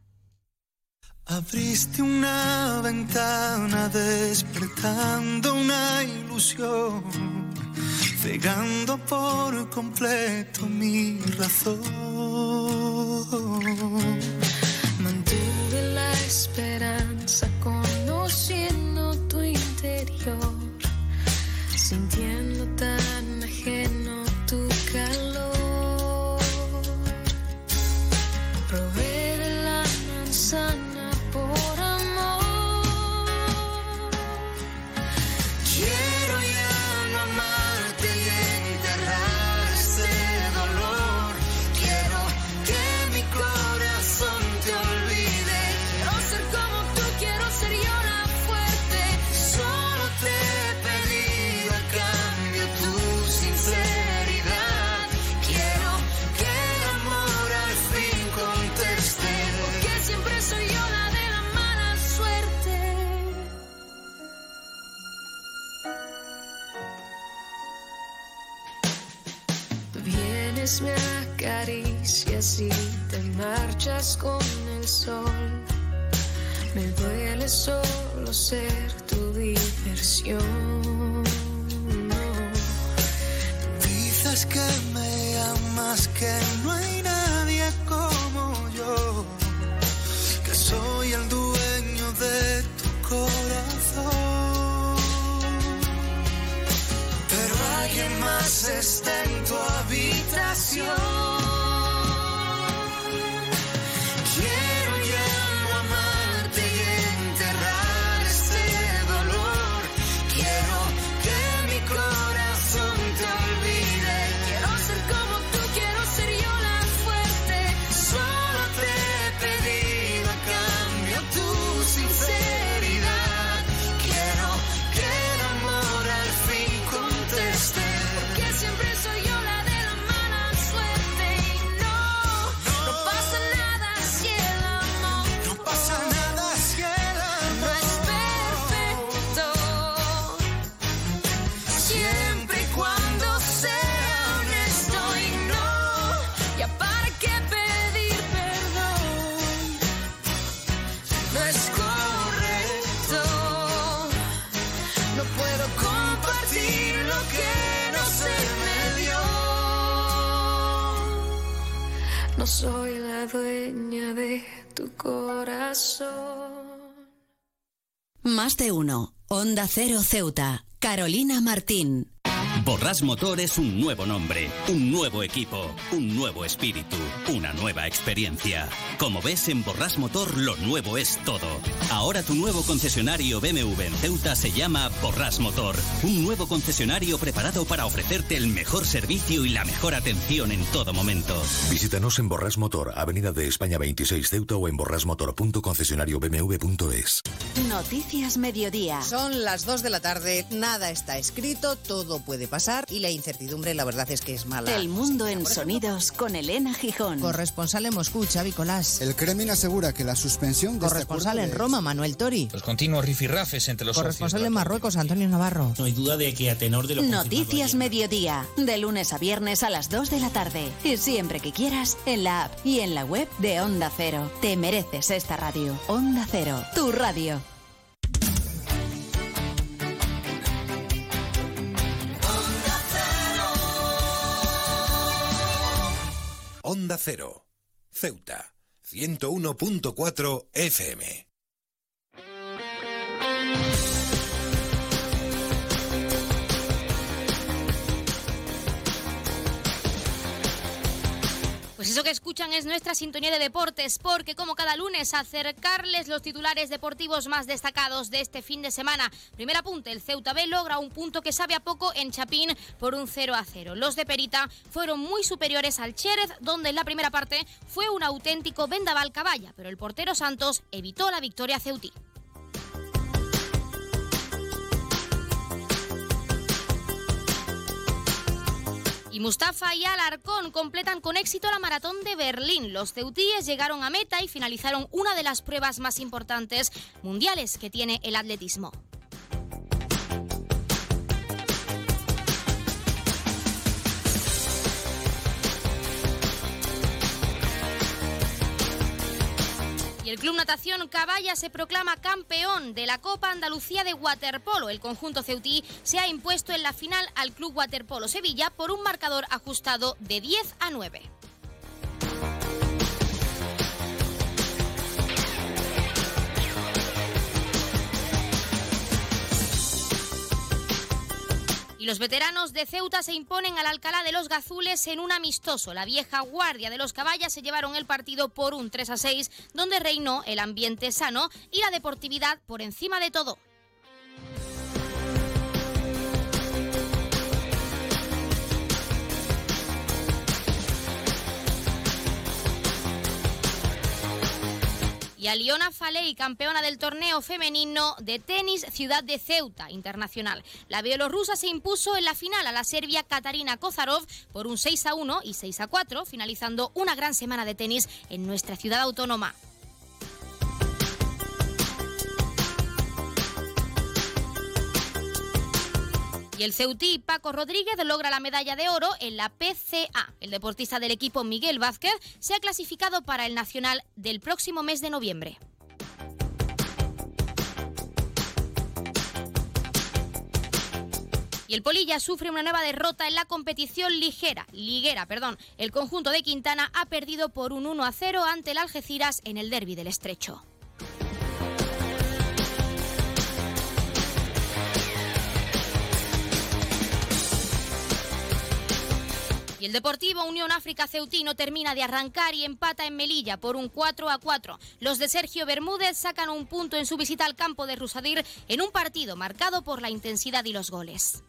Abriste una ventana despertando una ilusión, cegando por completo mi razón. Mantuve la esperanza 明天 vienes, me acaricias y te marchas con el sol. Me duele solo ser tu diversión. Dices que me amas, que no hay nadie como yo, que soy el dueño de tu corazón. ¿Quién más está en tu habitación? No soy la dueña de tu corazón. Más de uno. Onda Cero Ceuta. Carolina Martín. Borras Motor es un nuevo nombre, un nuevo equipo, un nuevo espíritu, una nueva experiencia. Como ves, en Borras Motor lo nuevo es todo. Ahora tu nuevo concesionario BMW en Ceuta se llama Borras Motor. Un nuevo concesionario preparado para ofrecerte el mejor servicio y la mejor atención en todo momento. Visítanos en Borras Motor, Avenida de España 26 Ceuta o en borrasmotor.concesionariobmw.es. Noticias Mediodía. Son las 2 de la tarde, nada está escrito, todo puede pasar y la incertidumbre la verdad es que es mala. El mundo en sonidos con Elena Gijón. Corresponsal en Moscú, Xavi Colás. El Kremlin asegura que la suspensión de Corresponsal este en acuerdo Roma, Manuel Tori. Los continuos rifirrafes entre los Corresponsal en Marruecos, Antonio Navarro. No hay duda de que a tenor de lo Noticias Mediodía. De lunes a viernes a las 2 de la tarde. Y siempre que quieras, en la app y en la web de Onda Cero. Te mereces esta radio. Onda Cero. Tu radio. Onda Cero. Ceuta. 101.4 FM. Pues eso que escuchan es nuestra sintonía de deportes, porque como cada lunes acercarles los titulares deportivos más destacados de este fin de semana. Primer apunte, el Ceuta B logra un punto que sabe a poco en Chapín por un 0 a 0. Los de Perita fueron muy superiores al Chérez, donde en la primera parte fue un auténtico vendaval caballa, pero el portero Santos evitó la victoria ceutí. Y Mustafa y Alarcón completan con éxito la maratón de Berlín. Los ceutíes llegaron a meta y finalizaron una de las pruebas más importantes mundiales que tiene el atletismo. El Club Natación Caballa se proclama campeón de la Copa Andalucía de Waterpolo. El conjunto ceutí se ha impuesto en la final al Club Waterpolo Sevilla por un marcador ajustado de 10 a 9. Y los veteranos de Ceuta se imponen al Alcalá de los Gazules en un amistoso. La vieja guardia de los caballas se llevaron el partido por un 3 a 6, donde reinó el ambiente sano y la deportividad por encima de todo. Y Aliona Faley, campeona del torneo femenino de tenis Ciudad de Ceuta Internacional. La bielorrusa se impuso en la final a la serbia Katarina Kozarov por un 6 a 1 y 6 a 4, finalizando una gran semana de tenis en nuestra ciudad autónoma. Y el ceutí Paco Rodríguez logra la medalla de oro en la PCA. El deportista del equipo Miguel Vázquez se ha clasificado para el Nacional del próximo mes de noviembre. Y el Polilla sufre una nueva derrota en la competición ligera, liguera, perdón. El conjunto de Quintana ha perdido por un 1 a 0 ante el Algeciras en el derby del Estrecho. Y el Deportivo Unión África Ceutino termina de arrancar y empata en Melilla por un 4 a 4. Los de Sergio Bermúdez sacan un punto en su visita al campo de Rusadir en un partido marcado por la intensidad y los goles.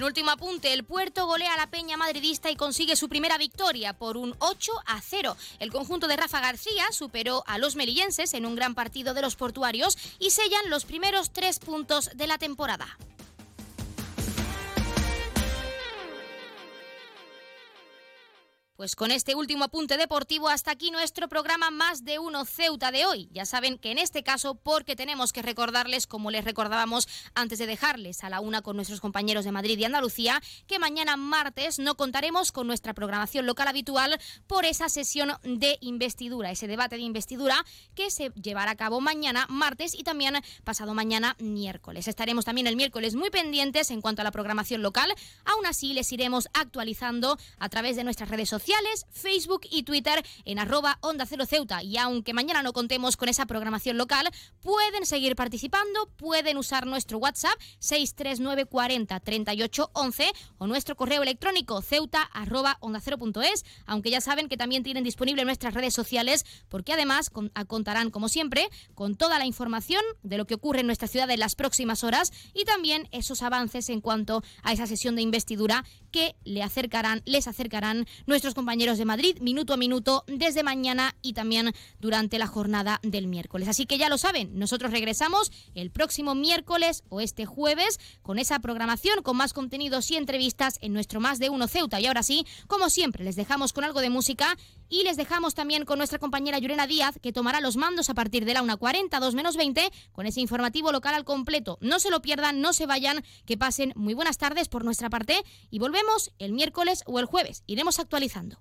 Un último apunte, el Puerto golea a la Peña madridista y consigue su primera victoria por un 8 a 0. El conjunto de Rafa García superó a los melillenses en un gran partido de los portuarios y sellan los primeros tres puntos de la temporada. Pues con este último apunte deportivo, hasta aquí nuestro programa Más de Uno Ceuta de hoy. Ya saben que en este caso, porque tenemos que recordarles, como les recordábamos antes de dejarles a la una con nuestros compañeros de Madrid y Andalucía, que mañana martes no contaremos con nuestra programación local habitual por esa sesión de investidura, ese debate de investidura que se llevará a cabo mañana martes y también pasado mañana miércoles. Estaremos también el miércoles muy pendientes en cuanto a la programación local. Aún así, les iremos actualizando a través de nuestras redes sociales Facebook y Twitter en Onda Cero Ceuta. Y aunque mañana no contemos con esa programación local, pueden seguir participando, pueden usar nuestro WhatsApp 63940 3811 o nuestro correo electrónico ceuta arroba onda cero aunque ya saben que también tienen disponible nuestras redes sociales porque además contarán como siempre con toda la información de lo que ocurre en nuestra ciudad en las próximas horas y también esos avances en cuanto a esa sesión de investidura que le acercarán, les acercarán nuestros compañeros de Madrid minuto a minuto desde mañana y también durante la jornada del miércoles. Así que ya lo saben, nosotros regresamos el próximo miércoles o este jueves con esa programación, con más contenidos y entrevistas en nuestro Más de Uno Ceuta. Y ahora sí, como siempre, les dejamos con algo de música y les dejamos también con nuestra compañera Yurena Díaz, que tomará los mandos a partir de la 1.40, 2 menos 20, con ese informativo local al completo. No se lo pierdan, no se vayan, que pasen muy buenas tardes por nuestra parte y volvemos el miércoles o el jueves. Iremos actualizando.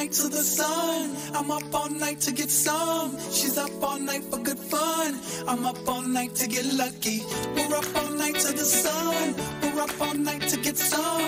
night to the sun. I'm up all night to get some. She's up all night for good fun. I'm up all night to get lucky. We're up all night to the sun. We're up all night to get some.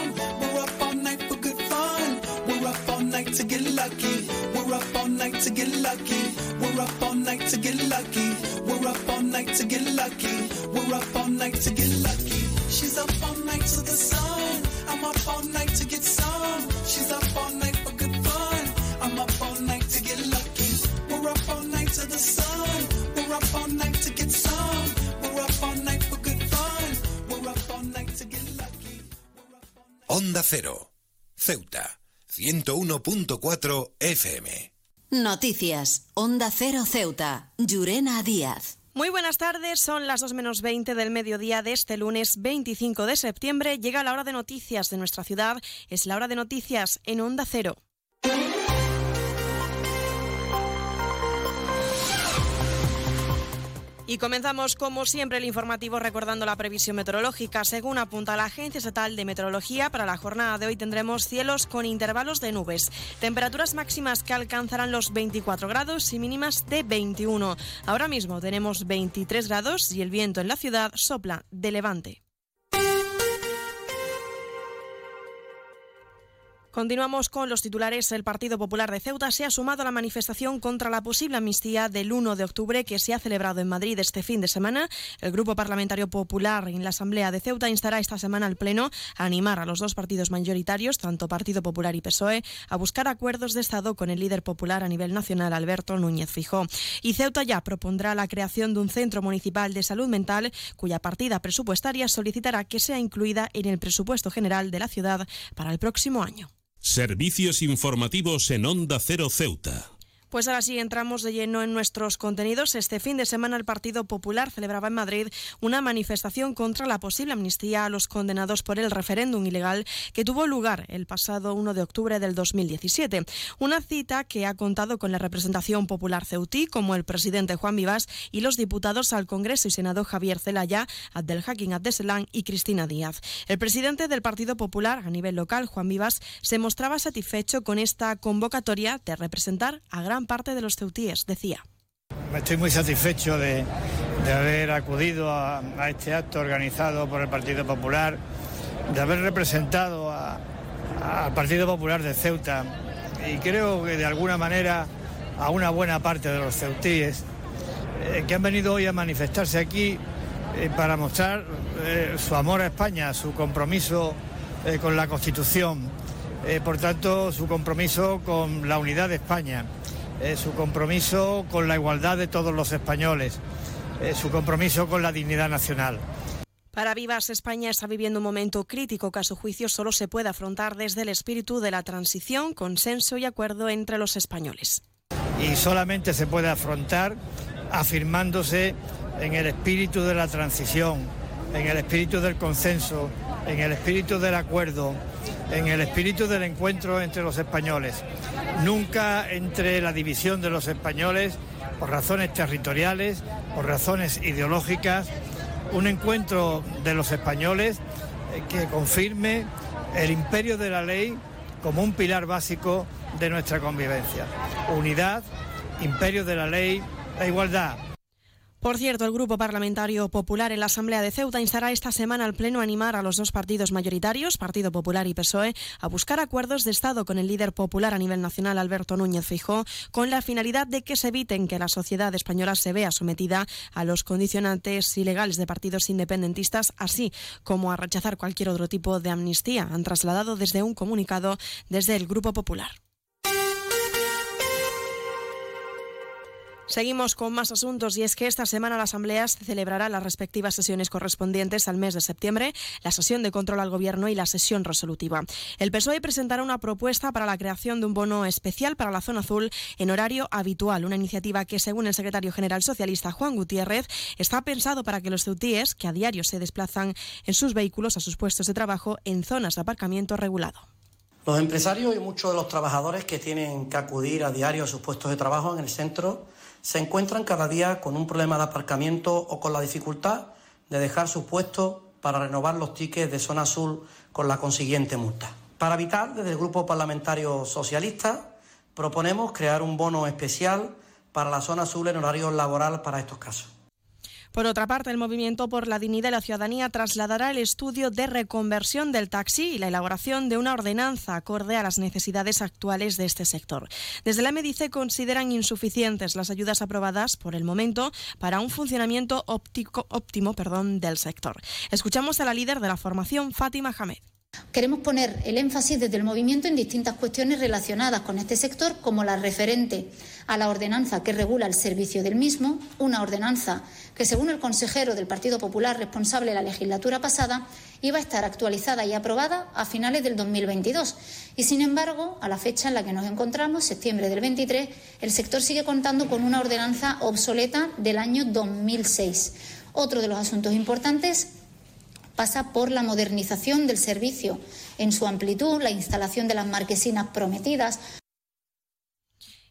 101.4 FM. Noticias, Onda Cero Ceuta, Llurena Díaz. Muy buenas tardes, son las 2 menos 20 del mediodía de este lunes 25 de septiembre. Llega la hora de noticias de nuestra ciudad, es la hora de noticias en Onda Cero. Y comenzamos, como siempre, el informativo recordando la previsión meteorológica. Según apunta la Agencia Estatal de Meteorología, para la jornada de hoy tendremos cielos con intervalos de nubes, temperaturas máximas que alcanzarán los 24 grados y mínimas de 21. Ahora mismo tenemos 23 grados y el viento en la ciudad sopla de levante. Continuamos con los titulares. El Partido Popular de Ceuta se ha sumado a la manifestación contra la posible amnistía del 1 de octubre que se ha celebrado en Madrid este fin de semana. El Grupo Parlamentario Popular en la Asamblea de Ceuta instará esta semana al Pleno a animar a los dos partidos mayoritarios, tanto Partido Popular y PSOE, a buscar acuerdos de Estado con el líder popular a nivel nacional, Alberto Núñez Fijó. Y Ceuta ya propondrá la creación de un centro municipal de salud mental cuya partida presupuestaria solicitará que sea incluida en el presupuesto general de la ciudad para el próximo año. Servicios informativos en Onda Cero Ceuta. Pues ahora sí entramos de lleno en nuestros contenidos. Este fin de semana el Partido Popular celebraba en Madrid una manifestación contra la posible amnistía a los condenados por el referéndum ilegal que tuvo lugar el pasado 1 de octubre del 2017. Una cita que ha contado con la representación popular ceutí, como el presidente Juan Vivas y los diputados al Congreso y Senado Javier Zelaya, Abdelhakim Abdeselán y Cristina Díaz. El presidente del Partido Popular a nivel local, Juan Vivas, se mostraba satisfecho con esta convocatoria de representar a gran parte de los ceutíes, decía. Estoy muy satisfecho de, haber acudido a, este acto organizado por el Partido Popular, de haber representado al Partido Popular de Ceuta y creo que de alguna manera a una buena parte de los ceutíes eh, que han venido hoy a manifestarse aquí eh, para mostrar eh, su amor a España, su compromiso con la Constitución, por tanto su compromiso con la unidad de España. Eh, su compromiso con la igualdad de todos los españoles, eh, su compromiso con la dignidad nacional. Para Vivas, España está viviendo un momento crítico que a su juicio solo se puede afrontar desde el espíritu de la transición, consenso y acuerdo entre los españoles. Y solamente se puede afrontar afirmándose en el espíritu de la transición, en el espíritu del consenso, en el espíritu del acuerdo, en el espíritu del encuentro entre los españoles. Nunca entre la división de los españoles por razones territoriales, por razones ideológicas, un encuentro de los españoles eh, que confirme el imperio de la ley como un pilar básico de nuestra convivencia. Unidad, imperio de la ley, la igualdad. Por cierto, el Grupo Parlamentario Popular en la Asamblea de Ceuta instará esta semana al Pleno a animar a los dos partidos mayoritarios, Partido Popular y PSOE, a buscar acuerdos de Estado con el líder popular a nivel nacional, Alberto Núñez Fijó, con la finalidad de que se eviten que la sociedad española se vea sometida a los condicionantes ilegales de partidos independentistas, así como a rechazar cualquier otro tipo de amnistía, han trasladado desde un comunicado desde el Grupo Popular. Seguimos con más asuntos y es que esta semana la Asamblea celebrará las respectivas sesiones correspondientes al mes de septiembre, la sesión de control al Gobierno y la sesión resolutiva. El PSOE presentará una propuesta para la creación de un bono especial para la zona azul en horario habitual, una iniciativa que, según el secretario general socialista Juan Gutiérrez, está pensado para que los ceutíes, que a diario se desplazan en sus vehículos a sus puestos de trabajo en zonas de aparcamiento regulado. Los empresarios y muchos de los trabajadores que tienen que acudir a diario a sus puestos de trabajo en el centro se encuentran cada día con un problema de aparcamiento o con la dificultad de dejar su puesto para renovar los tickets de zona azul con la consiguiente multa. Para evitar, desde el Grupo Parlamentario Socialista, proponemos crear un bono especial para la zona azul en horario laboral para estos casos. Por otra parte, el Movimiento por la Dignidad de la Ciudadanía trasladará el estudio de reconversión del taxi y la elaboración de una ordenanza acorde a las necesidades actuales de este sector. Desde la MEDICE consideran insuficientes las ayudas aprobadas por el momento para un funcionamiento óptimo perdón, del sector. Escuchamos a la líder de la formación, Fátima Hamed. Queremos poner el énfasis desde el movimiento en distintas cuestiones relacionadas con este sector, como la referente a la ordenanza que regula el servicio del mismo, una ordenanza que, según el consejero del Partido Popular responsable de la legislatura pasada, iba a estar actualizada y aprobada a finales del 2022. Y, sin embargo, a la fecha en la que nos encontramos, septiembre del 23, el sector sigue contando con una ordenanza obsoleta del año 2006. Otro de los asuntos importantes pasa por la modernización del servicio en su amplitud, la instalación de las marquesinas prometidas,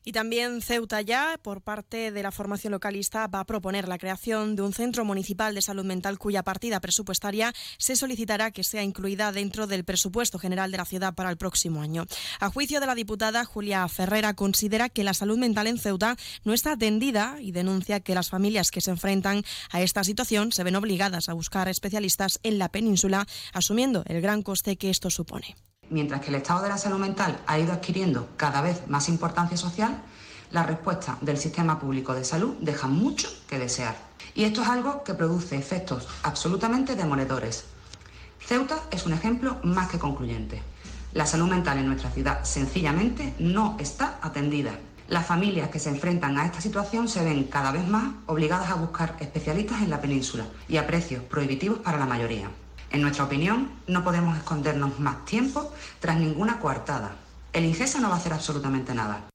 y también Ceuta ya, por parte de la formación localista, va a proponer la creación de un centro municipal de salud mental cuya partida presupuestaria se solicitará que sea incluida dentro del presupuesto general de la ciudad para el próximo año. A juicio de la diputada Julia Ferrera, considera que la salud mental en Ceuta no está atendida y denuncia que las familias que se enfrentan a esta situación se ven obligadas a buscar especialistas en la península, asumiendo el gran coste que esto supone mientras que el estado de la salud mental ha ido adquiriendo cada vez más importancia social, la respuesta del sistema público de salud deja mucho que desear. Y esto es algo que produce efectos absolutamente demoledores. Ceuta es un ejemplo más que concluyente. La salud mental en nuestra ciudad sencillamente no está atendida. Las familias que se enfrentan a esta situación se ven cada vez más obligadas a buscar especialistas en la península y a precios prohibitivos para la mayoría. En nuestra opinión, no podemos escondernos más tiempo tras ninguna coartada. El INGESA no va a hacer absolutamente nada.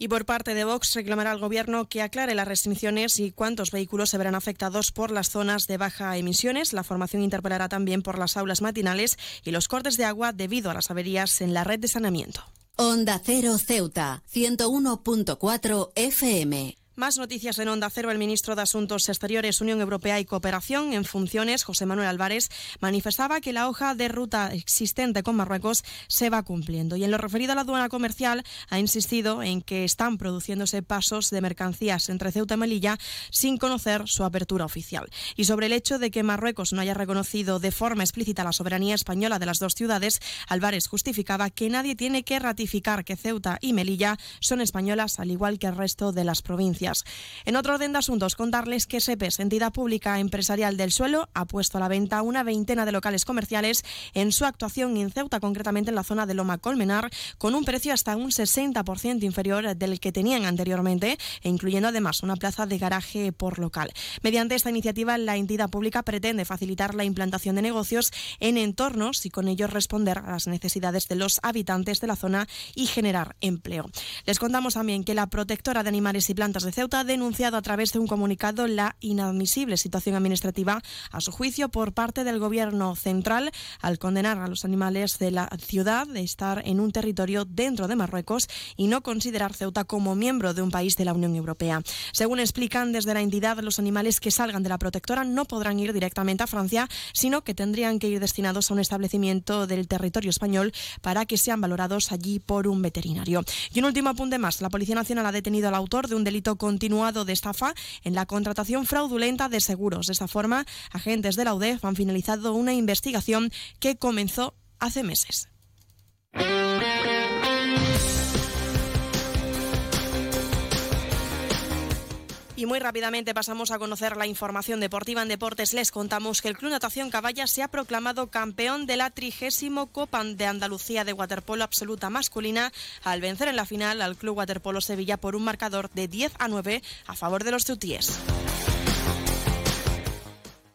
Y por parte de Vox reclamará al Gobierno que aclare las restricciones y cuántos vehículos se verán afectados por las zonas de baja emisiones. La formación interpelará también por las aulas matinales y los cortes de agua debido a las averías en la red de saneamiento. Onda Cero Ceuta, 101.4 FM. Más noticias en Onda Cero. El ministro de Asuntos Exteriores, Unión Europea y Cooperación en funciones, José Manuel Álvarez, manifestaba que la hoja de ruta existente con Marruecos se va cumpliendo. Y en lo referido a la aduana comercial, ha insistido en que están produciéndose pasos de mercancías entre Ceuta y Melilla sin conocer su apertura oficial. Y sobre el hecho de que Marruecos no haya reconocido de forma explícita la soberanía española de las dos ciudades, Álvarez justificaba que nadie tiene que ratificar que Ceuta y Melilla son españolas, al igual que el resto de las provincias. En otro orden de asuntos, contarles que SEPES, entidad pública empresarial del suelo, ha puesto a la venta una veintena de locales comerciales en su actuación en Ceuta, concretamente en la zona de Loma Colmenar, con un precio hasta un 60% inferior del que tenían anteriormente e incluyendo además una plaza de garaje por local. Mediante esta iniciativa, la entidad pública pretende facilitar la implantación de negocios en entornos y con ello responder a las necesidades de los habitantes de la zona y generar empleo. Les contamos también que la protectora de animales y plantas de Ceuta ha denunciado a través de un comunicado la inadmisible situación administrativa a su juicio por parte del gobierno central al condenar a los animales de la ciudad de estar en un territorio dentro de Marruecos y no considerar Ceuta como miembro de un país de la Unión Europea. Según explican desde la entidad, los animales que salgan de la protectora no podrán ir directamente a Francia, sino que tendrían que ir destinados a un establecimiento del territorio español para que sean valorados allí por un veterinario. Y un último apunte más. La Policía Nacional ha detenido al autor de un delito continuado de estafa en la contratación fraudulenta de seguros. De esta forma, agentes de la UDEF han finalizado una investigación que comenzó hace meses. Y muy rápidamente pasamos a conocer la información deportiva en deportes. Les contamos que el Club Natación Caballa se ha proclamado campeón de la trigésimo Copa de Andalucía de waterpolo absoluta masculina al vencer en la final al Club Waterpolo Sevilla por un marcador de 10 a 9 a favor de los tutíes.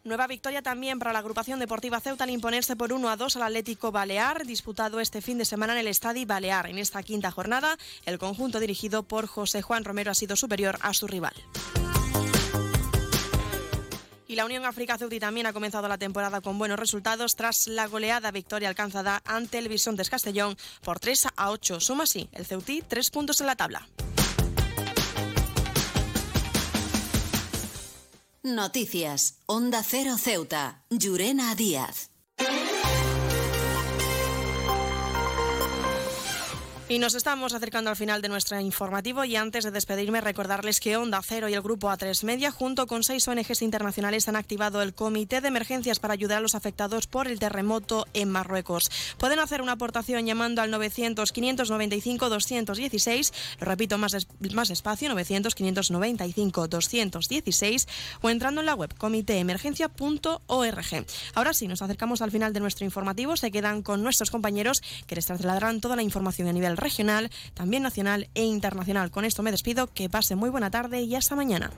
Nueva victoria también para la agrupación deportiva Ceuta al imponerse por 1 a 2 al Atlético Balear, disputado este fin de semana en el Estadio Balear. En esta quinta jornada, el conjunto dirigido por José Juan Romero ha sido superior a su rival. Y la Unión África Ceuti también ha comenzado la temporada con buenos resultados tras la goleada victoria alcanzada ante el Bisontes Castellón por 3 a 8. Suma así el Ceutí tres puntos en la tabla. Noticias. Onda Cero Ceuta. Llurena Díaz. Y nos estamos acercando al final de nuestro informativo y antes de despedirme recordarles que Onda Cero y el Grupo A3 Media junto con seis ONGs internacionales han activado el Comité de Emergencias para ayudar a los afectados por el terremoto en Marruecos. Pueden hacer una aportación llamando al 900-595-216, lo repito más, más despacio, 900-595-216 o entrando en la web comitéemergencia.org. Ahora sí, nos acercamos al final de nuestro informativo, se quedan con nuestros compañeros que les trasladarán toda la información a nivel regional, también nacional e internacional. Con esto me despido, que pase muy buena tarde y hasta mañana.